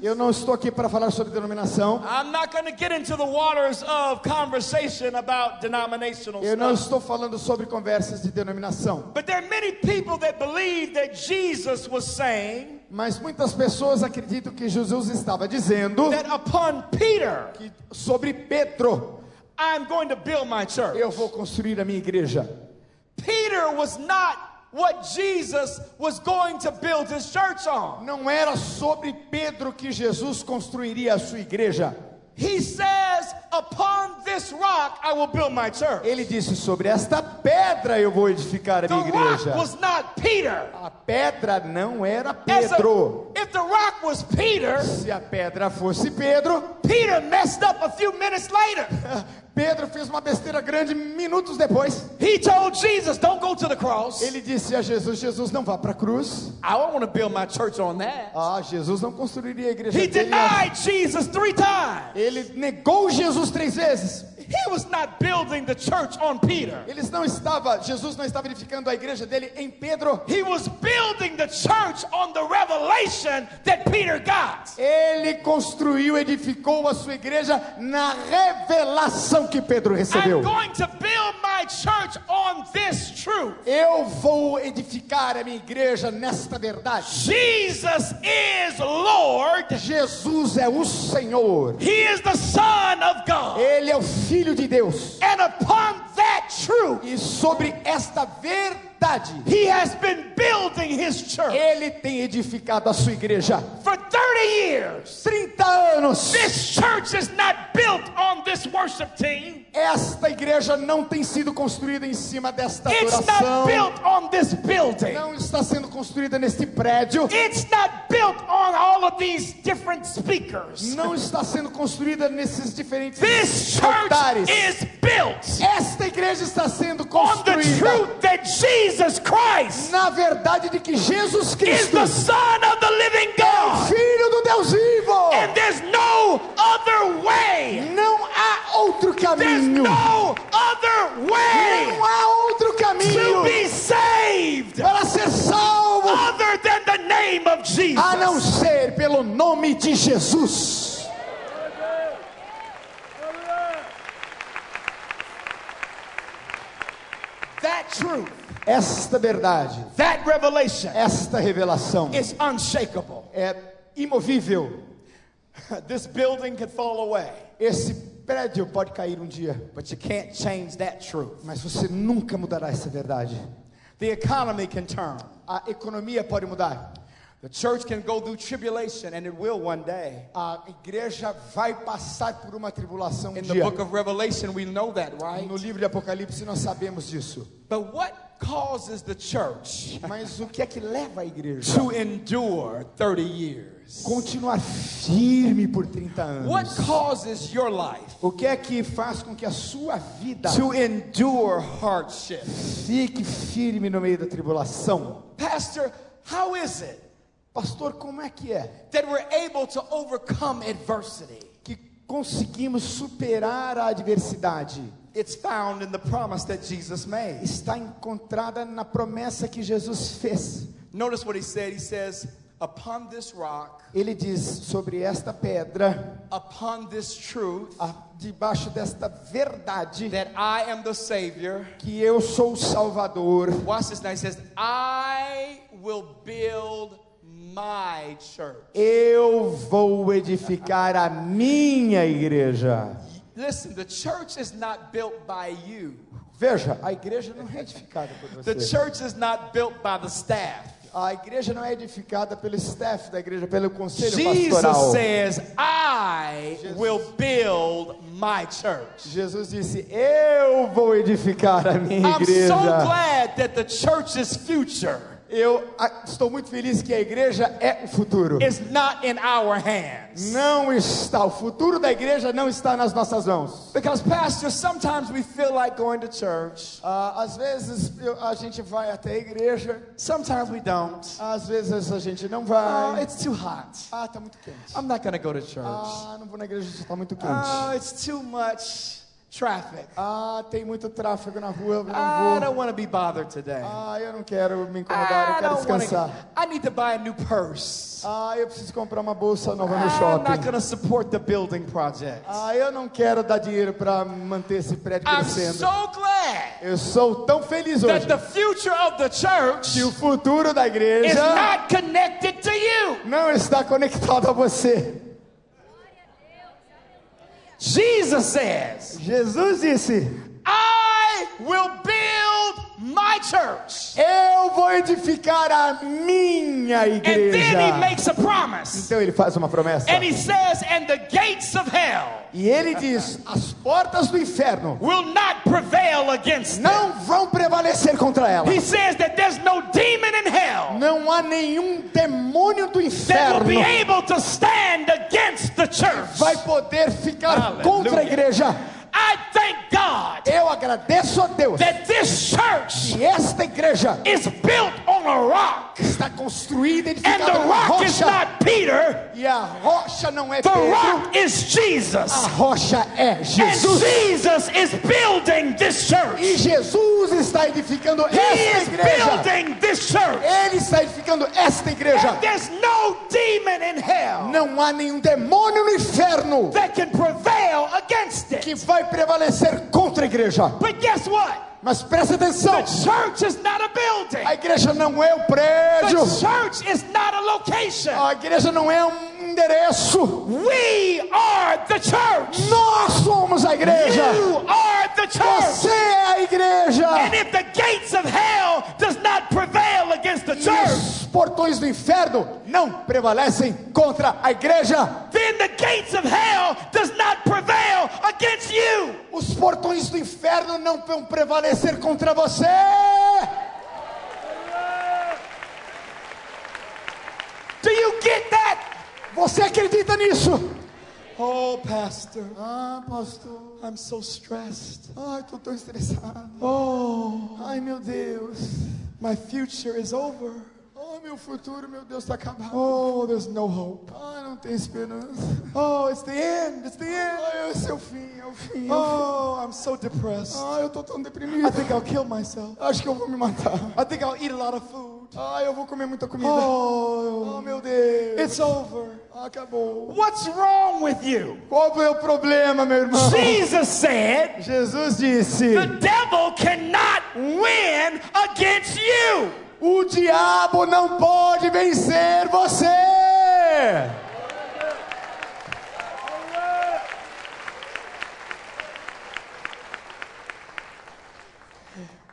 Eu não estou aqui para falar sobre denominação. I'm not going to get into the waters of conversation about denominational Eu não estou falando sobre conversas de denominação. But there are many people that believe that Jesus was saying Mas muitas pessoas acreditam que Jesus estava dizendo that upon Peter, que sobre Pedro, I'm going to build my church. eu vou construir a minha igreja. Peter was not what Jesus was going to build his church on. Não era sobre Pedro que Jesus construiria a sua igreja. He says, Upon this rock I will build my church. Ele disse: Sobre esta pedra eu vou edificar a The minha rock igreja. was not Peter. A pedra não era Pedro. if the rock was Peter, Se a pedra fosse Pedro, Peter messed up a few minutes later. Pedro fez uma besteira grande minutos depois. He told Jesus, Don't go to the cross. Ele disse a Jesus: Jesus não vá para a cruz. I don't want to build my church on that. Ah, Jesus não construiria a igreja He denied Jesus three times. Ele negou Jesus três vezes. He was not building the church on Peter. Eles não estava, Jesus não estava edificando a igreja dele em Pedro. He was building the church on the revelation that Peter got. Ele construiu, edificou a sua igreja na revelação que Pedro recebeu. I'm going to build my church on this truth. Eu vou edificar a minha igreja nesta verdade. Jesus is Lord. Jesus é o Senhor. He is the Son of God. Ele é o Filho de Deus. And upon that truth, E sobre esta verdade, He has been building His church ele tem edificado a sua igreja. for 30 years. 30 anos. This church is not built on this worship team. Esta igreja não tem sido construída em cima desta It's adoração. not built on this building. Não está sendo construída neste prédio. It's not built on all of these different speakers. Não está sendo construída nesses diferentes This church altares. is built Esta igreja está sendo on the construída truth that Jesus Christ na verdade de que Jesus is Cristo the Son of the living é o God. Filho do Deus vivo. And there's no other way. Não há outro caminho. Não há outro caminho para ser salvo a não ser pelo nome de Jesus. That truth, Esta verdade, that revelation esta revelação is unshakable. é imovível. This building could fall away, Esse prédio pode cair um dia, but you can't change that truth. mas você nunca mudará essa verdade. The economy can turn. A economia pode mudar. The church can go through tribulation, and it will one day. A igreja vai passar por uma tribulação um In the dia. book of Revelation, we know that, right? No livro de Apocalipse nós sabemos disso. But what causes the church Mas o que é que leva a igreja to endure 30 years? continuar firme por 30 anos? What causes your life O que é que faz com que a sua vida to endure hardship? fique firme no meio da tribulação? Pastor, how is it Pastor, como é que é that we're able to overcome adversity? que conseguimos superar a adversidade? It's found in the promise that Jesus made. Está encontrada na promessa que Jesus fez. Notice what he said. He says, Upon this rock, Ele diz sobre esta pedra, upon this truth, a- debaixo desta verdade, that I am the Savior. que eu sou o Salvador. Watch this now. He says, I will build my church. Eu vou edificar a minha igreja. Listen, the church is not built by you. Veja, a igreja não é edificada por The você. church is not built by the staff. A igreja não é edificada pelo staff da igreja, pelo conselho Jesus pastoral. says, I will build my church. Jesus disse: Eu vou edificar a minha I'm igreja. so glad that the church's future Eu ah, estou muito feliz que a igreja é o futuro. is not in our hands. Não está, o futuro da igreja não está nas nossas mãos. Because, Pastor, sometimes we feel like going to church, Ah, às vezes eu- a gente vai até a igreja, sometimes we don't. às vezes a gente não Oh, vai. it's too hot. Ah, tá muito quente. I'm not to go to church. Ah, não vou na igreja, está muito quente. Oh, it's too much traffic. Ah, tem muito tráfego na rua, eu I não don't vou. want to be bothered today. Ah, eu não quero me incomodar, eu I quero don't want descansar. to. I need to buy a new purse. Ah, eu preciso comprar uma bolsa nova no I'm not shopping. going to support the building project. Ah, eu não quero dar dinheiro para manter esse prédio I'm crescendo. so glad Eu sou tão feliz hoje that the future of the church que o futuro da is igreja not connected to you. não está conectado a você. Jesus says, Jesus disse: I will build my church. Eu vou edificar a minha And then he igreja. makes a promise. Então ele faz uma promessa. And he says, and the gates of hell E ele diz: As portas do inferno will not prevail against não vão prevalecer contra ela. He says that there's no demon in hell Não há nenhum demônio do that will be inferno able to stand against the church. vai poder ficar contra a igreja. I thank God Eu agradeço a Deus that this church que esta igreja is built on a rock. está construída e And the rock is not Peter, E a rocha não é the Pedro, rock is a Jesus. rocha é And Jesus. Jesus is building this E church. Jesus está edificando He esta is igreja. building this church. Ele está edificando esta igreja. And there's no demon in hell Não há nenhum demônio no inferno that can prevail against que it. Vai prevalecer contra a igreja. But guess what? Mas presta atenção: The church is not a building. a igreja não é o prédio, The church is not a location. a igreja não é um endereço. We are the church. Nós somos a igreja. You are the church. Você é a igreja. And if the gates of hell does not prevail against the E church, os portões do inferno não prevalecem contra a igreja. then the gates of hell does not prevail against you. Os portões do inferno não vão prevalecer contra você. Do you get that? Você acredita nisso? Oh, pastor, Ah, pastor. I'm so stressed. Ai, tô tão estressado. Oh, Ai, meu Deus. my future is over. Ai, meu futuro, meu Deus, está acabado. Oh, there's no hope. Ai, não tem esperança. Oh, it's the end. It's the end. Ai, esse é o fim, é o fim. Oh, I'm so depressed. Ai, eu tô tão deprimido. I think I'll kill myself. Acho que eu vou me matar. I think I'll eat a lot of food. Ai, eu vou comer muita comida. Oh, Oh, meu Deus. it's over. Acabou. What's wrong with you? Qual é o problema, meu irmão? Jesus said, Jesus disse: the devil cannot win against you. O diabo não pode vencer você.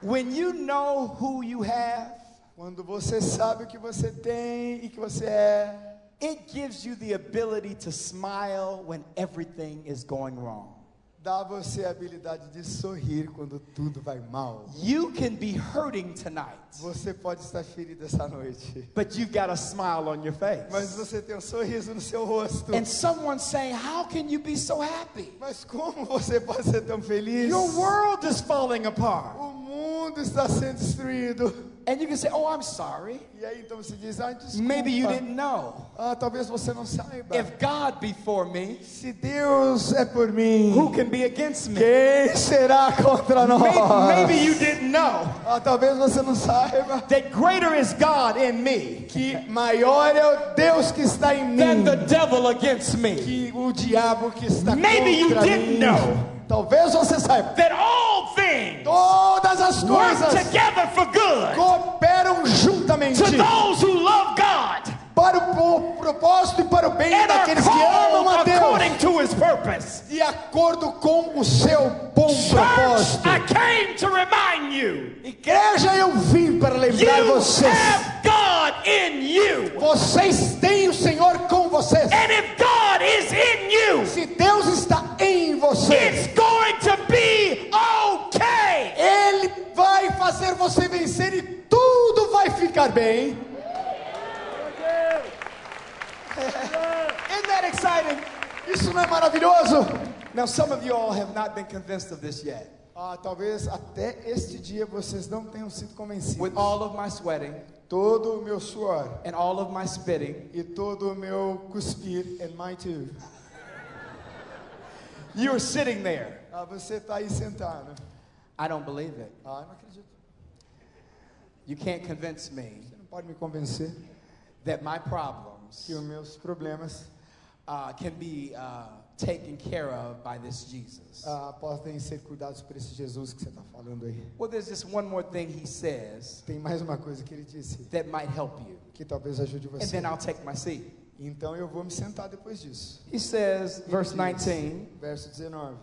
When you know who you have, Quando você sabe o que você tem e que você é, it gives you the ability to smile when everything is going wrong. dá a você a habilidade de sorrir quando tudo vai mal. You can be hurting tonight, Você pode estar ferido essa noite, but you've got a smile on your face. mas você tem um sorriso no seu rosto. And someone's saying, How can you be so happy? Mas como você pode ser tão feliz? Your world is falling apart. O mundo está sendo destruído. And you can say, Oh, I'm sorry. E aí então você diz: Ah, desculpa. Maybe you didn't know. Ah, talvez você não saiba. If God be for me, Se Deus é por mim, who can be against me? quem será contra nós? Maybe, maybe you didn't know Ah, talvez você não saiba that greater is God in me que maior é o Deus que está em than mim the devil against me. que o diabo que está Maybe you contra didn't mim. know. Talvez você saiba. That all things Todas as work coisas together for good. cooperam juntamente to those who love God para o pro- propósito e para o bem daqueles que amam a Deus according to his purpose. de acordo com o seu bom propósito. I came to remind you Igreja, eu vim para lembrar vocês. Vocês têm o Senhor com vocês. And if God is in you, Se Deus está em vocês, it's going to be okay. Ele vai fazer você vencer e tudo vai ficar bem. Isn't that exciting? Isso não é maravilhoso? Now, some of you all have not been convinced of this yet. Ah, talvez até este dia vocês não tenham sido convencidos. With all of my sweating Todo o meu suor and all of my spitting, e todo o meu cuspir, and my too. you're sitting there. Ah, você está aí sentado. I don't believe it. Ah, não acredito. You can't convince me Você não pode me convencer that my problems que os meus problemas uh, can be uh, taken care of by this Jesus. ah, podem ser cuidados por esse Jesus que você está falando aí. Well, there's just one more thing he says Tem mais uma coisa que ele disse that might help you, que talvez ajude and você. then I'll take my seat. Então eu vou me sentar depois disso. He says, verse 19, Verso 19.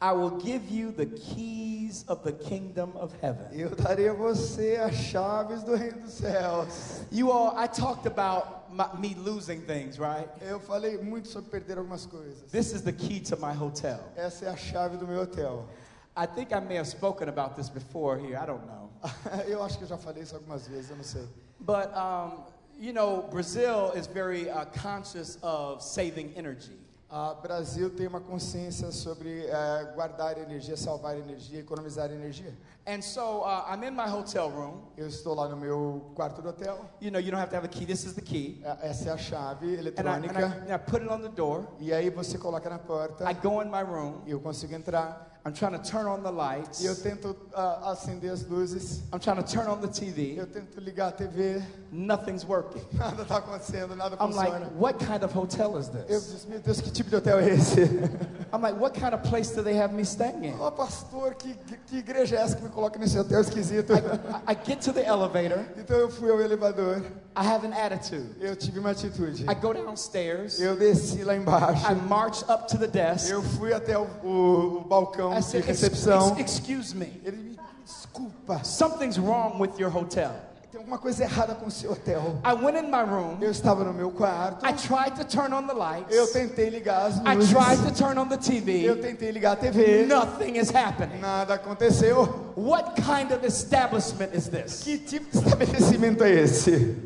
I will give you the keys of the kingdom of heaven. Eu darei a você as chaves do reino dos céus. You all, I talked about my, me losing things, right? Eu falei muito sobre perder algumas coisas. This is the key to my hotel. Essa é a chave do meu hotel. I think I may have spoken about this before here. I don't know. Eu acho que eu já falei isso algumas vezes, eu não sei. But, um, you know, Brazil is very uh, conscious of saving energy. A Brasil tem uma consciência sobre eh, guardar energia, salvar energia, economizar energia. And so uh, I'm in my hotel room. Eu estou lá no meu quarto do hotel. You know, you don't have to have a key. This is the key. Eh, Essa é a chave And I, and I, eletrônica. and I put it on the door. E aí você coloca na porta. I go in my room. Eu consigo entrar. I'm trying to turn on the lights. Eu tento ah, acender as luzes. I'm trying to turn on the TV. Eu tento ligar a TV. Nothing's working. Nada está acontecendo, nada I'm like, what kind of hotel is Eu this? disse, meu Deus, que tipo de hotel é esse? I'm like, what kind of place do they have me staying in? Ô pastor, que, que igreja é essa que me coloca nesse hotel esquisito? I, I get to the elevator. Então eu fui ao elevador. I have an attitude. Eu tive uma atitude. I go downstairs. Eu desci lá embaixo. I march up to the desk. Eu fui até o, o- o balcão I de said, "Ex- recepção. ex- excuse me. Ele me desculpa, Something's wrong with your hotel. tem alguma coisa errada com o seu hotel. I went in my room. Eu estava no meu quarto. I tried to turn on the lights. Eu tentei ligar as I tried to turn on the TV. Eu tentei ligar a TV. Nothing is happening. Nada aconteceu. What kind of establishment is this? Que tipo de estabelecimento é esse?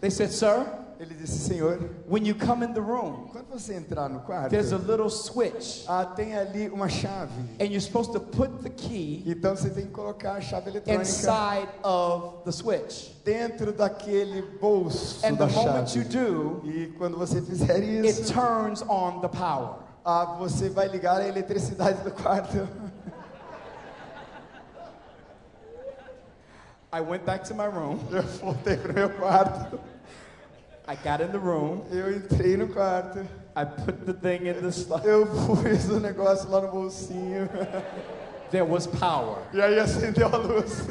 They said, sir, Ele disse, Senhor, when you come in the room, quando você entrar no quarto, there's a little switch, ah, tem ali uma chave. and you're supposed to put the key Então você tem que colocar a chave eletrônica inside of the switch. dentro daquele bolso And da the moment chave. you do, E quando você fizer it isso, turns on the power. ah, você vai ligar a eletricidade do quarto. I went back to my room. Eu voltei pro meu quarto. I got in the room. Eu entrei no quarto. I put the thing in the slot. Eu pus o negócio lá no bolsinho. There was power. E aí acendeu a luz.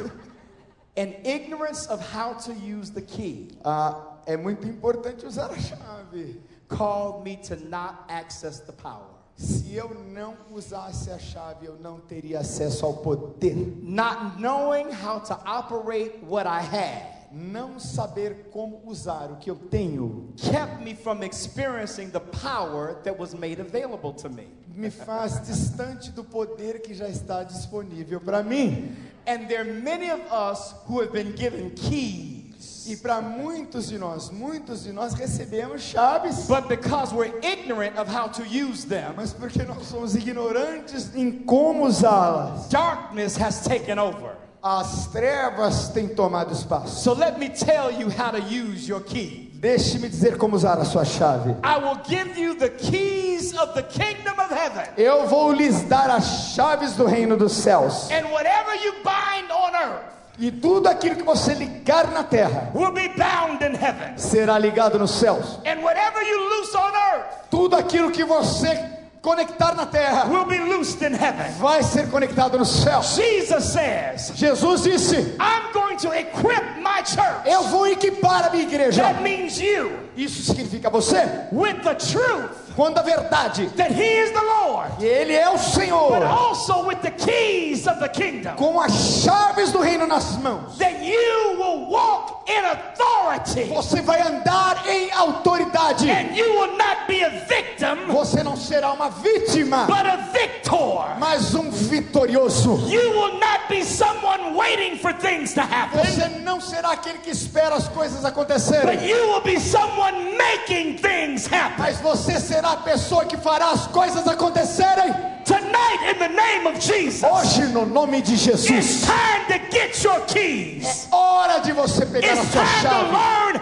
And ignorance of how to use the key Ah, é muito importante usar a chave. called me to not access the power. Se eu não usasse a chave, eu não teria acesso ao poder. Not knowing how to operate what I had Não saber como usar o que eu tenho kept me from experiencing the power that was made available to me. me faz distante do poder que já está disponível para mim. And there are many of us who have been given keys. E para muitos de nós, muitos de nós recebemos chaves, But because we're ignorant of how to use them, mas porque nós somos ignorantes em como usá-las, darkness has taken over. As trevas têm tomado espaço. So let me tell you how to use your key. Deixe-me dizer como usar a sua chave. I will give you the keys of the kingdom of heaven. Eu vou lhes dar as chaves do reino dos céus. And whatever you bind on earth E tudo aquilo que você ligar na terra will be bound in heaven. será ligado nos céus. And whatever you loose on earth Tudo aquilo que você conectar na terra will be loosed in heaven. vai ser conectado nos céus. Jesus says, Jesus disse: I'm going to equip my church. Eu vou equipar a minha igreja. That means you Isso significa você, with the truth quando a verdade, that He is the Lord, Ele é o Senhor, but also with the keys of the kingdom. com as chaves do reino nas mãos. That you will walk in authority Você vai andar em autoridade. and you will not be a victim, Você não será será uma vítima, but a victor. mas um vitorioso. You will not be someone waiting for things to happen, Você não será aquele que espera as coisas but acontecerem, you will be someone making things happen. mas você será a pessoa que fará as coisas acontecerem. Tonight, in the name of Jesus, Hoje, no nome de it's Jesus, time to get your keys. hora de você pegar a It's sua time to chave.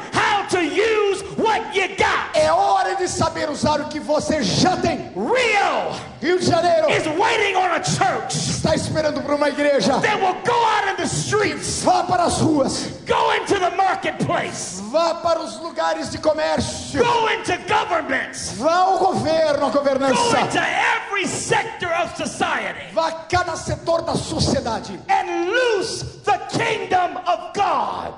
Use what you got. É hora de saber usar o que você já tem. Rio Rio de Janeiro is waiting on a church está esperando por uma igreja. that will go out in the streets, Vá para as ruas, go into the marketplace, vá para os lugares de comércio, go into governments, vá ao governo, à go governança, into every sector of society vá a cada setor da sociedade. and loose the kingdom of God.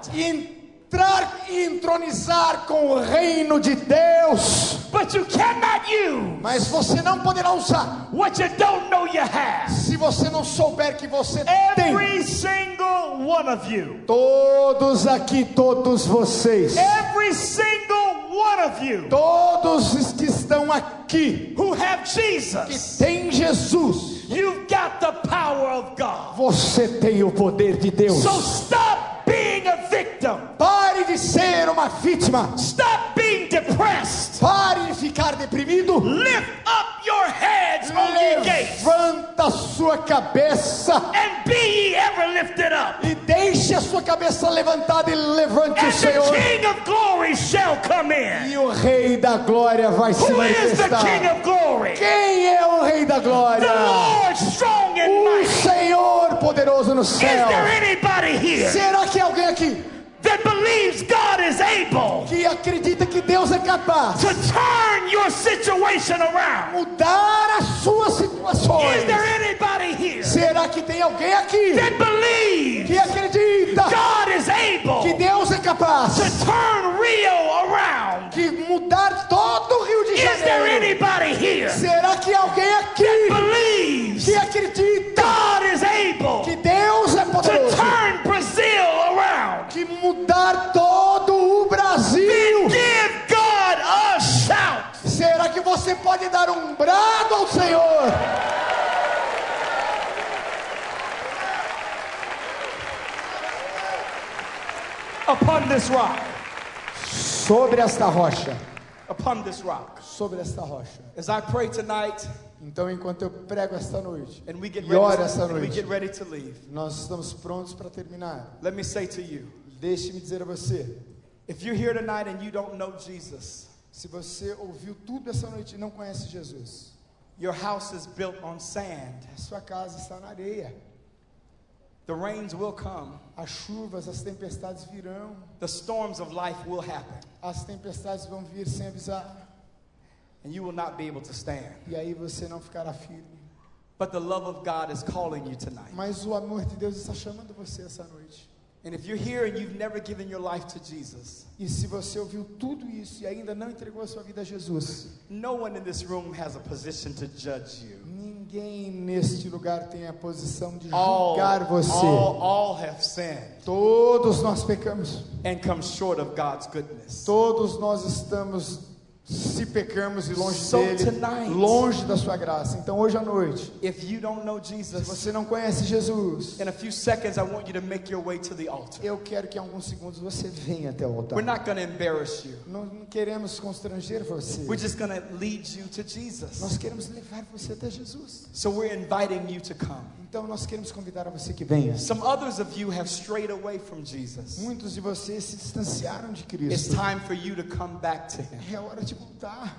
Entrar e entronizar com o reino de Deus. But you cannot use Mas você não poderá usar what you don't know you have. se você não souber que você tem. Every single one of you, Todos aqui, todos vocês, every single one of you todos os que estão aqui, who have que Jesus, tem Jesus, you've got the power of God. você tem o poder de Deus. So stop being a victim. De ser uma vítima. Stop being depressed. Pare de ficar deprimido. Lift up your heads, O Levanta a sua cabeça and be ever lifted up. e deixe a sua cabeça levantada e levante o And the Senhor. King of glory shall come in. E o Rei da Glória vai se Who is the King manifestar. of glory? Quem é o Rei da The Glória? Lord strong and O. Senhor poderoso no Is céu. there anybody here Será que é alguém aqui that believes God is able que acredita que Deus é capaz to turn your situation around? mudar as suas Is situações? there anybody here Será que tem alguém aqui that believes que acredita God is que able Deus é capaz to turn Rio around? de mudar todo o Rio de Is there Janeiro? anybody here Será que alguém aqui believes você pode dar um brado ao Senhor? Upon this rock, Sobre esta rocha, upon this rock. sobre esta rocha. As I pray tonight Então, enquanto eu prego esta noite and we get e oro ready, esta noite, nós estamos prontos para terminar. let me say to you, Deixe-me dizer a você, if you're here tonight and you don't know Jesus, se você ouviu tudo essa noite e não conhece Jesus, your house is built on sand. a sua casa está na areia. The rains will come. As chuvas, as tempestades virão. The storms of life will happen. As tempestades vão vir sem avisar. And you will not be able to stand. E aí você não ficará firme. But the love of God is calling you tonight. Mas o amor de Deus está chamando você essa noite. And if you're here and you've never given your life to Jesus, E se você ouviu tudo isso e ainda não entregou a sua vida a Jesus, no one in this room has a position to judge you. ninguém neste lugar tem a posição de All, julgar você. all, all have sinned Todos nós pecamos. and come short of God's goodness. Todos nós estamos, se pecamos e longe So dele, tonight- longe da sua graça. Então hoje à noite, If you don't know se Jesus, você não conhece Jesus, in a few seconds I want you to make your way to the altar. eu quero que em alguns segundos você venha até o altar. We're not going to embarrass you. Não, não queremos constranger você. We're just going to lead you to Jesus. Nós queremos levar você até Jesus. So we're inviting you to come. Então nós queremos convidar a você que venha. Some others of you have strayed away from Jesus. Muitos de vocês se distanciaram de It's Cristo. time for you to come back to Him. É hora de voltar.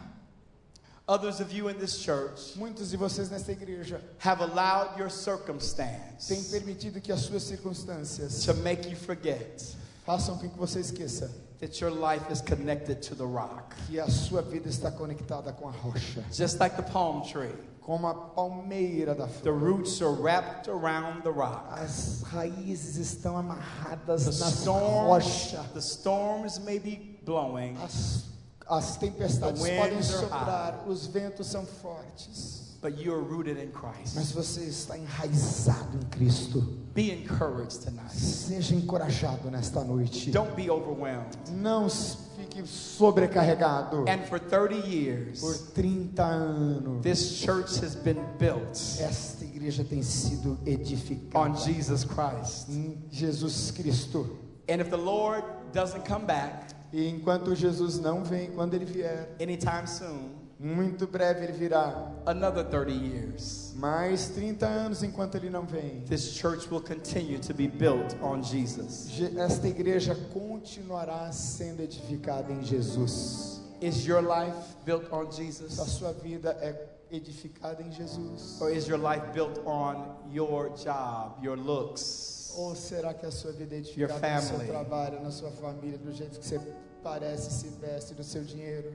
Others of you in this church Muitos de vocês nesta igreja have allowed your têm circumstance permitido que as suas circunstâncias to make you forget façam com que você esqueça that your life is connected to the rock. que a sua vida está conectada com a rocha, Just like the palm tree, como a palmeira da the flor. roots are wrapped around the rock. As raízes estão amarradas The na storms, rocha. the storms may be blowing, As, as tempestades podem soprar, os ventos são fortes. but you are rooted in Christ. mas você está enraizado em Cristo. Be encouraged tonight. Seja encorajado nesta noite. Don't be overwhelmed. Não fique sobrecarregado. And for 30 Por years, 30 anos, this church has been built esta igreja tem sido edificada on Jesus Christ. em Jesus Cristo. And if the Lord doesn't come back E enquanto Jesus não vem, quando ele vier, anytime soon, muito breve ele virá. another 30 years, Mais 30 anos enquanto ele não vem. this church will continue to be built on Jesus. Je- Esta igreja continuará sendo edificada em Jesus. Is your life built on A Jesus? sua vida é edificada em Jesus. Or is your life built on your job, your looks? Ou será que a sua vida é edificada no seu trabalho, na sua família, do jeito que você parece, se veste, do seu dinheiro?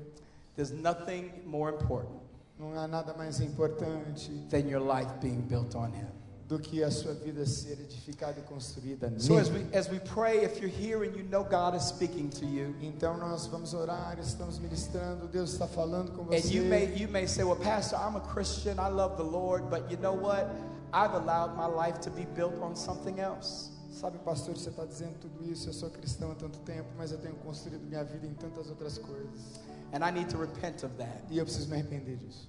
There's nothing more important Não há nada mais importante than your life being built on Him. do que a sua vida ser edificada e construída So as nele. we as we pray, if you're here and you know God is speaking to you, Então nós vamos orar, estamos ministrando, Deus está falando com and você. you may you may say, "Well, Pastor, I'm a Christian. I love the Lord, but you know what? I've allowed my life to be built on something else." Sabe, pastor, você está dizendo tudo isso, eu sou cristão há tanto tempo, mas eu tenho construído minha vida em tantas outras coisas. And I need to repent of that. E eu preciso me arrepender disso.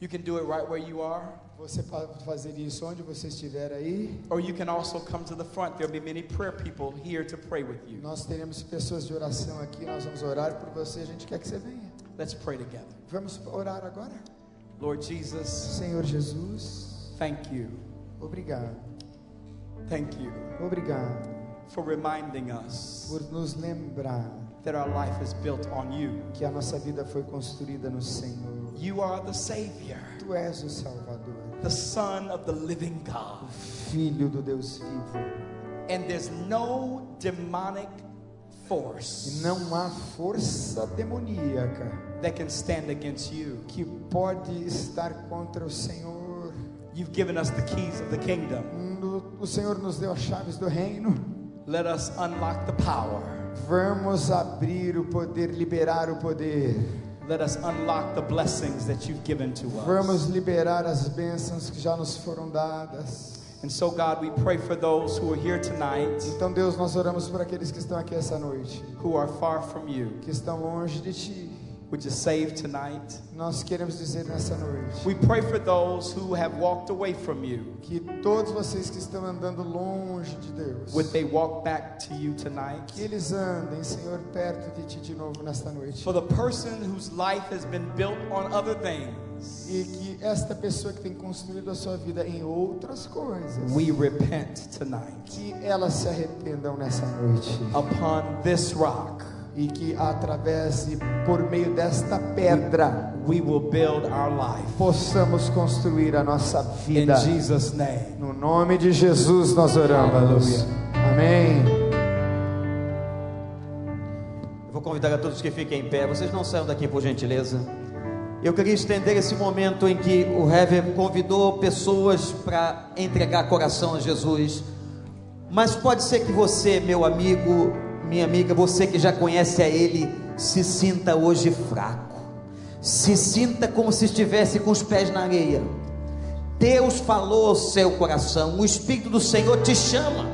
You can do it right where you are, Você pode fazer isso onde você estiver aí. or you can also come to the front. There'll be many prayer people here to pray with you. Nós teremos pessoas de oração aqui, nós vamos orar por você, a gente quer que você venha. Let's pray together. Vamos orar agora? Lord Jesus, Senhor Jesus, thank you. obrigado. Thank you Obrigado for reminding us por nos lembrar that our life is built on you. que a nossa vida foi construída no Senhor. You are the Savior, Tu és o Salvador, the Son of the living God. Filho do Deus vivo. And there's no demonic E force não há força demoníaca that can stand against you. que pode estar contra o Senhor. You've given us the keys of the kingdom. O Senhor nos deu as chaves do reino. Let us unlock the power. Vamos abrir o poder, liberar o poder. Let us unlock the blessings that you've given to us. Vamos liberar as bênçãos que já nos foram dadas. And so, God, we pray for those who are here tonight Então, Deus, nós oramos por aqueles que estão aqui essa noite, who are far from you. que estão longe de Ti. Would you save tonight? Nós queremos dizer nessa noite We pray for those who have walked away from you. que todos vocês que estão andando longe de Deus, Would they walk back to you tonight? que eles andem, Senhor, perto de Ti de novo nesta noite. For the person whose life has been built on other things, E que esta pessoa que tem construído a sua vida em outras coisas, we repent tonight. que elas se arrependam nessa noite. Upon this rock, E que através e por meio desta pedra we will build our life. possamos construir a nossa In vida. Jesus' name. No nome de Jesus nós oramos. Aleluia. Amém. Eu vou convidar a todos que fiquem em pé. Vocês não saiam daqui, por gentileza. Eu queria estender esse momento em que o Hever convidou pessoas para entregar coração a Jesus. Mas pode ser que você, meu amigo, minha amiga, você que já conhece a Ele, se sinta hoje fraco. Se sinta como se estivesse com os pés na areia. Deus falou ao seu coração, o Espírito do Senhor te chama.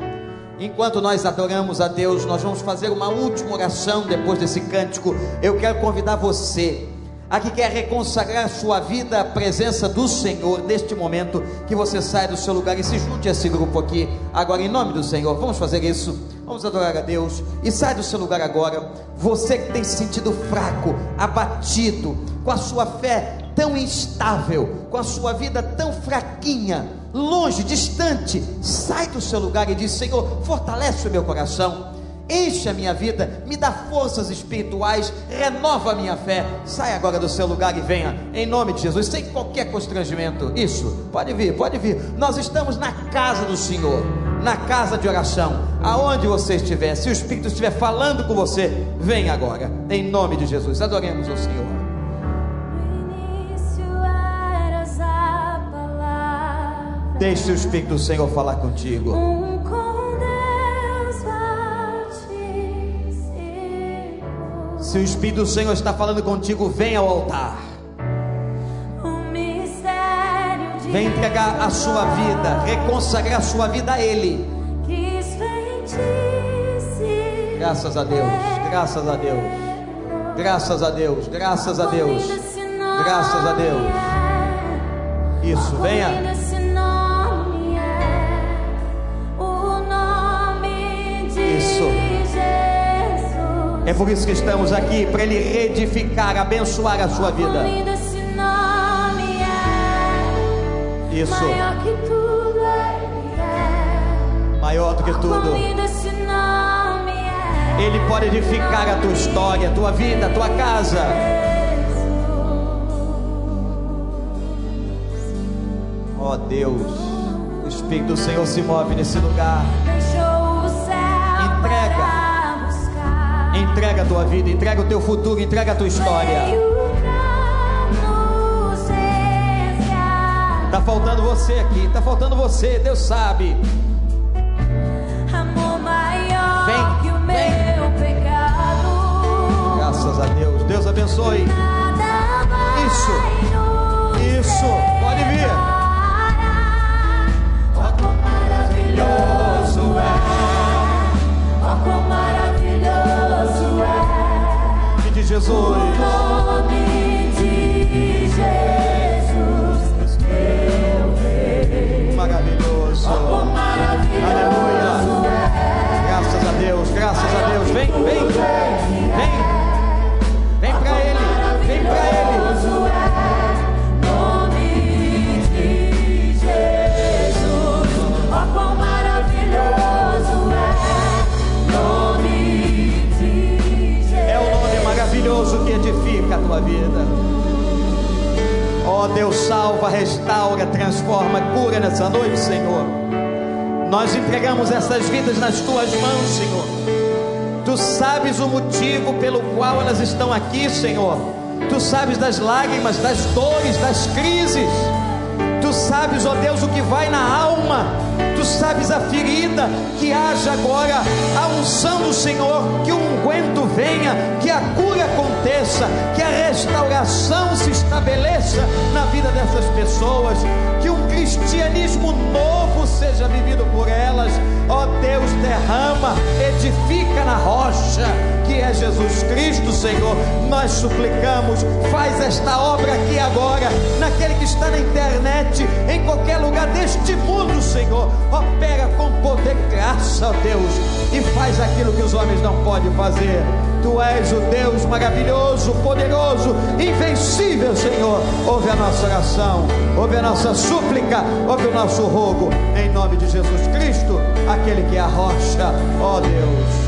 Enquanto nós adoramos a Deus, nós vamos fazer uma última oração depois desse cântico. Eu quero convidar você a que quer reconsagrar sua vida à presença do Senhor neste momento, que você saia do seu lugar e se junte a esse grupo aqui, agora em nome do Senhor. Vamos fazer isso, vamos adorar a Deus e sai do seu lugar agora. Você que tem se sentido fraco, abatido, com a sua fé tão instável, com a sua vida tão fraquinha, longe, distante, sai do seu lugar e diz: Senhor, fortalece o meu coração. Enche a minha vida, me dá forças espirituais, renova a minha fé. Sai agora do seu lugar e venha, em nome de Jesus, sem qualquer constrangimento. Isso, pode vir, pode vir. Nós estamos na casa do Senhor, na casa de oração, aonde você estiver. Se o Espírito estiver falando com você, vem agora, em nome de Jesus. Adoremos o Senhor. Deixe o Espírito do Senhor falar contigo. Se o Espírito do Senhor está falando contigo, vem ao altar. Vem entregar a sua vida, reconsagrar a sua vida a Ele. Graças a Deus, graças a Deus, graças a Deus, graças a Deus. Graças a Deus. Isso, venha. É o nome de Isso. Jesus. É por isso que estamos aqui, para Ele reedificar, abençoar a sua vida. Isso, maior que tudo ele é. maior do que tudo. é. Ele pode edificar a tua história, a tua vida, a tua casa. Ó Deus, o Espírito do Senhor se move nesse lugar. Entrega. Entrega a tua vida, entrega o teu futuro, entrega a tua história. Faltando você aqui, tá faltando você, Deus sabe. Amor maior Vem, que o vem. meu pecado. Graças a Deus, Deus abençoe. Nas tuas mãos, Senhor. Tu sabes o motivo pelo qual elas estão aqui, Senhor. Tu sabes das lágrimas, das dores, das crises. Tu sabes, ó Deus, o que vai na alma. Tu sabes a ferida. Que haja agora a unção do Senhor. Que o unguento venha. Que a cura aconteça. Que a restauração se estabeleça na vida dessas pessoas. Que um cristianismo novo seja vivido por elas. Ó Deus, derrama, edifica na rocha que é Jesus Cristo, Senhor. Nós suplicamos, faz esta obra aqui agora, naquele que está na internet, em qualquer lugar deste mundo, Senhor. Opera com poder, graça, ó Deus, e faz aquilo que os homens não podem fazer. Tu és o Deus maravilhoso, poderoso, invencível, Senhor. Ouve a nossa oração, ouve a nossa súplica, ouve o nosso rogo, em nome de Jesus Cristo, aquele que é a rocha, ó Deus.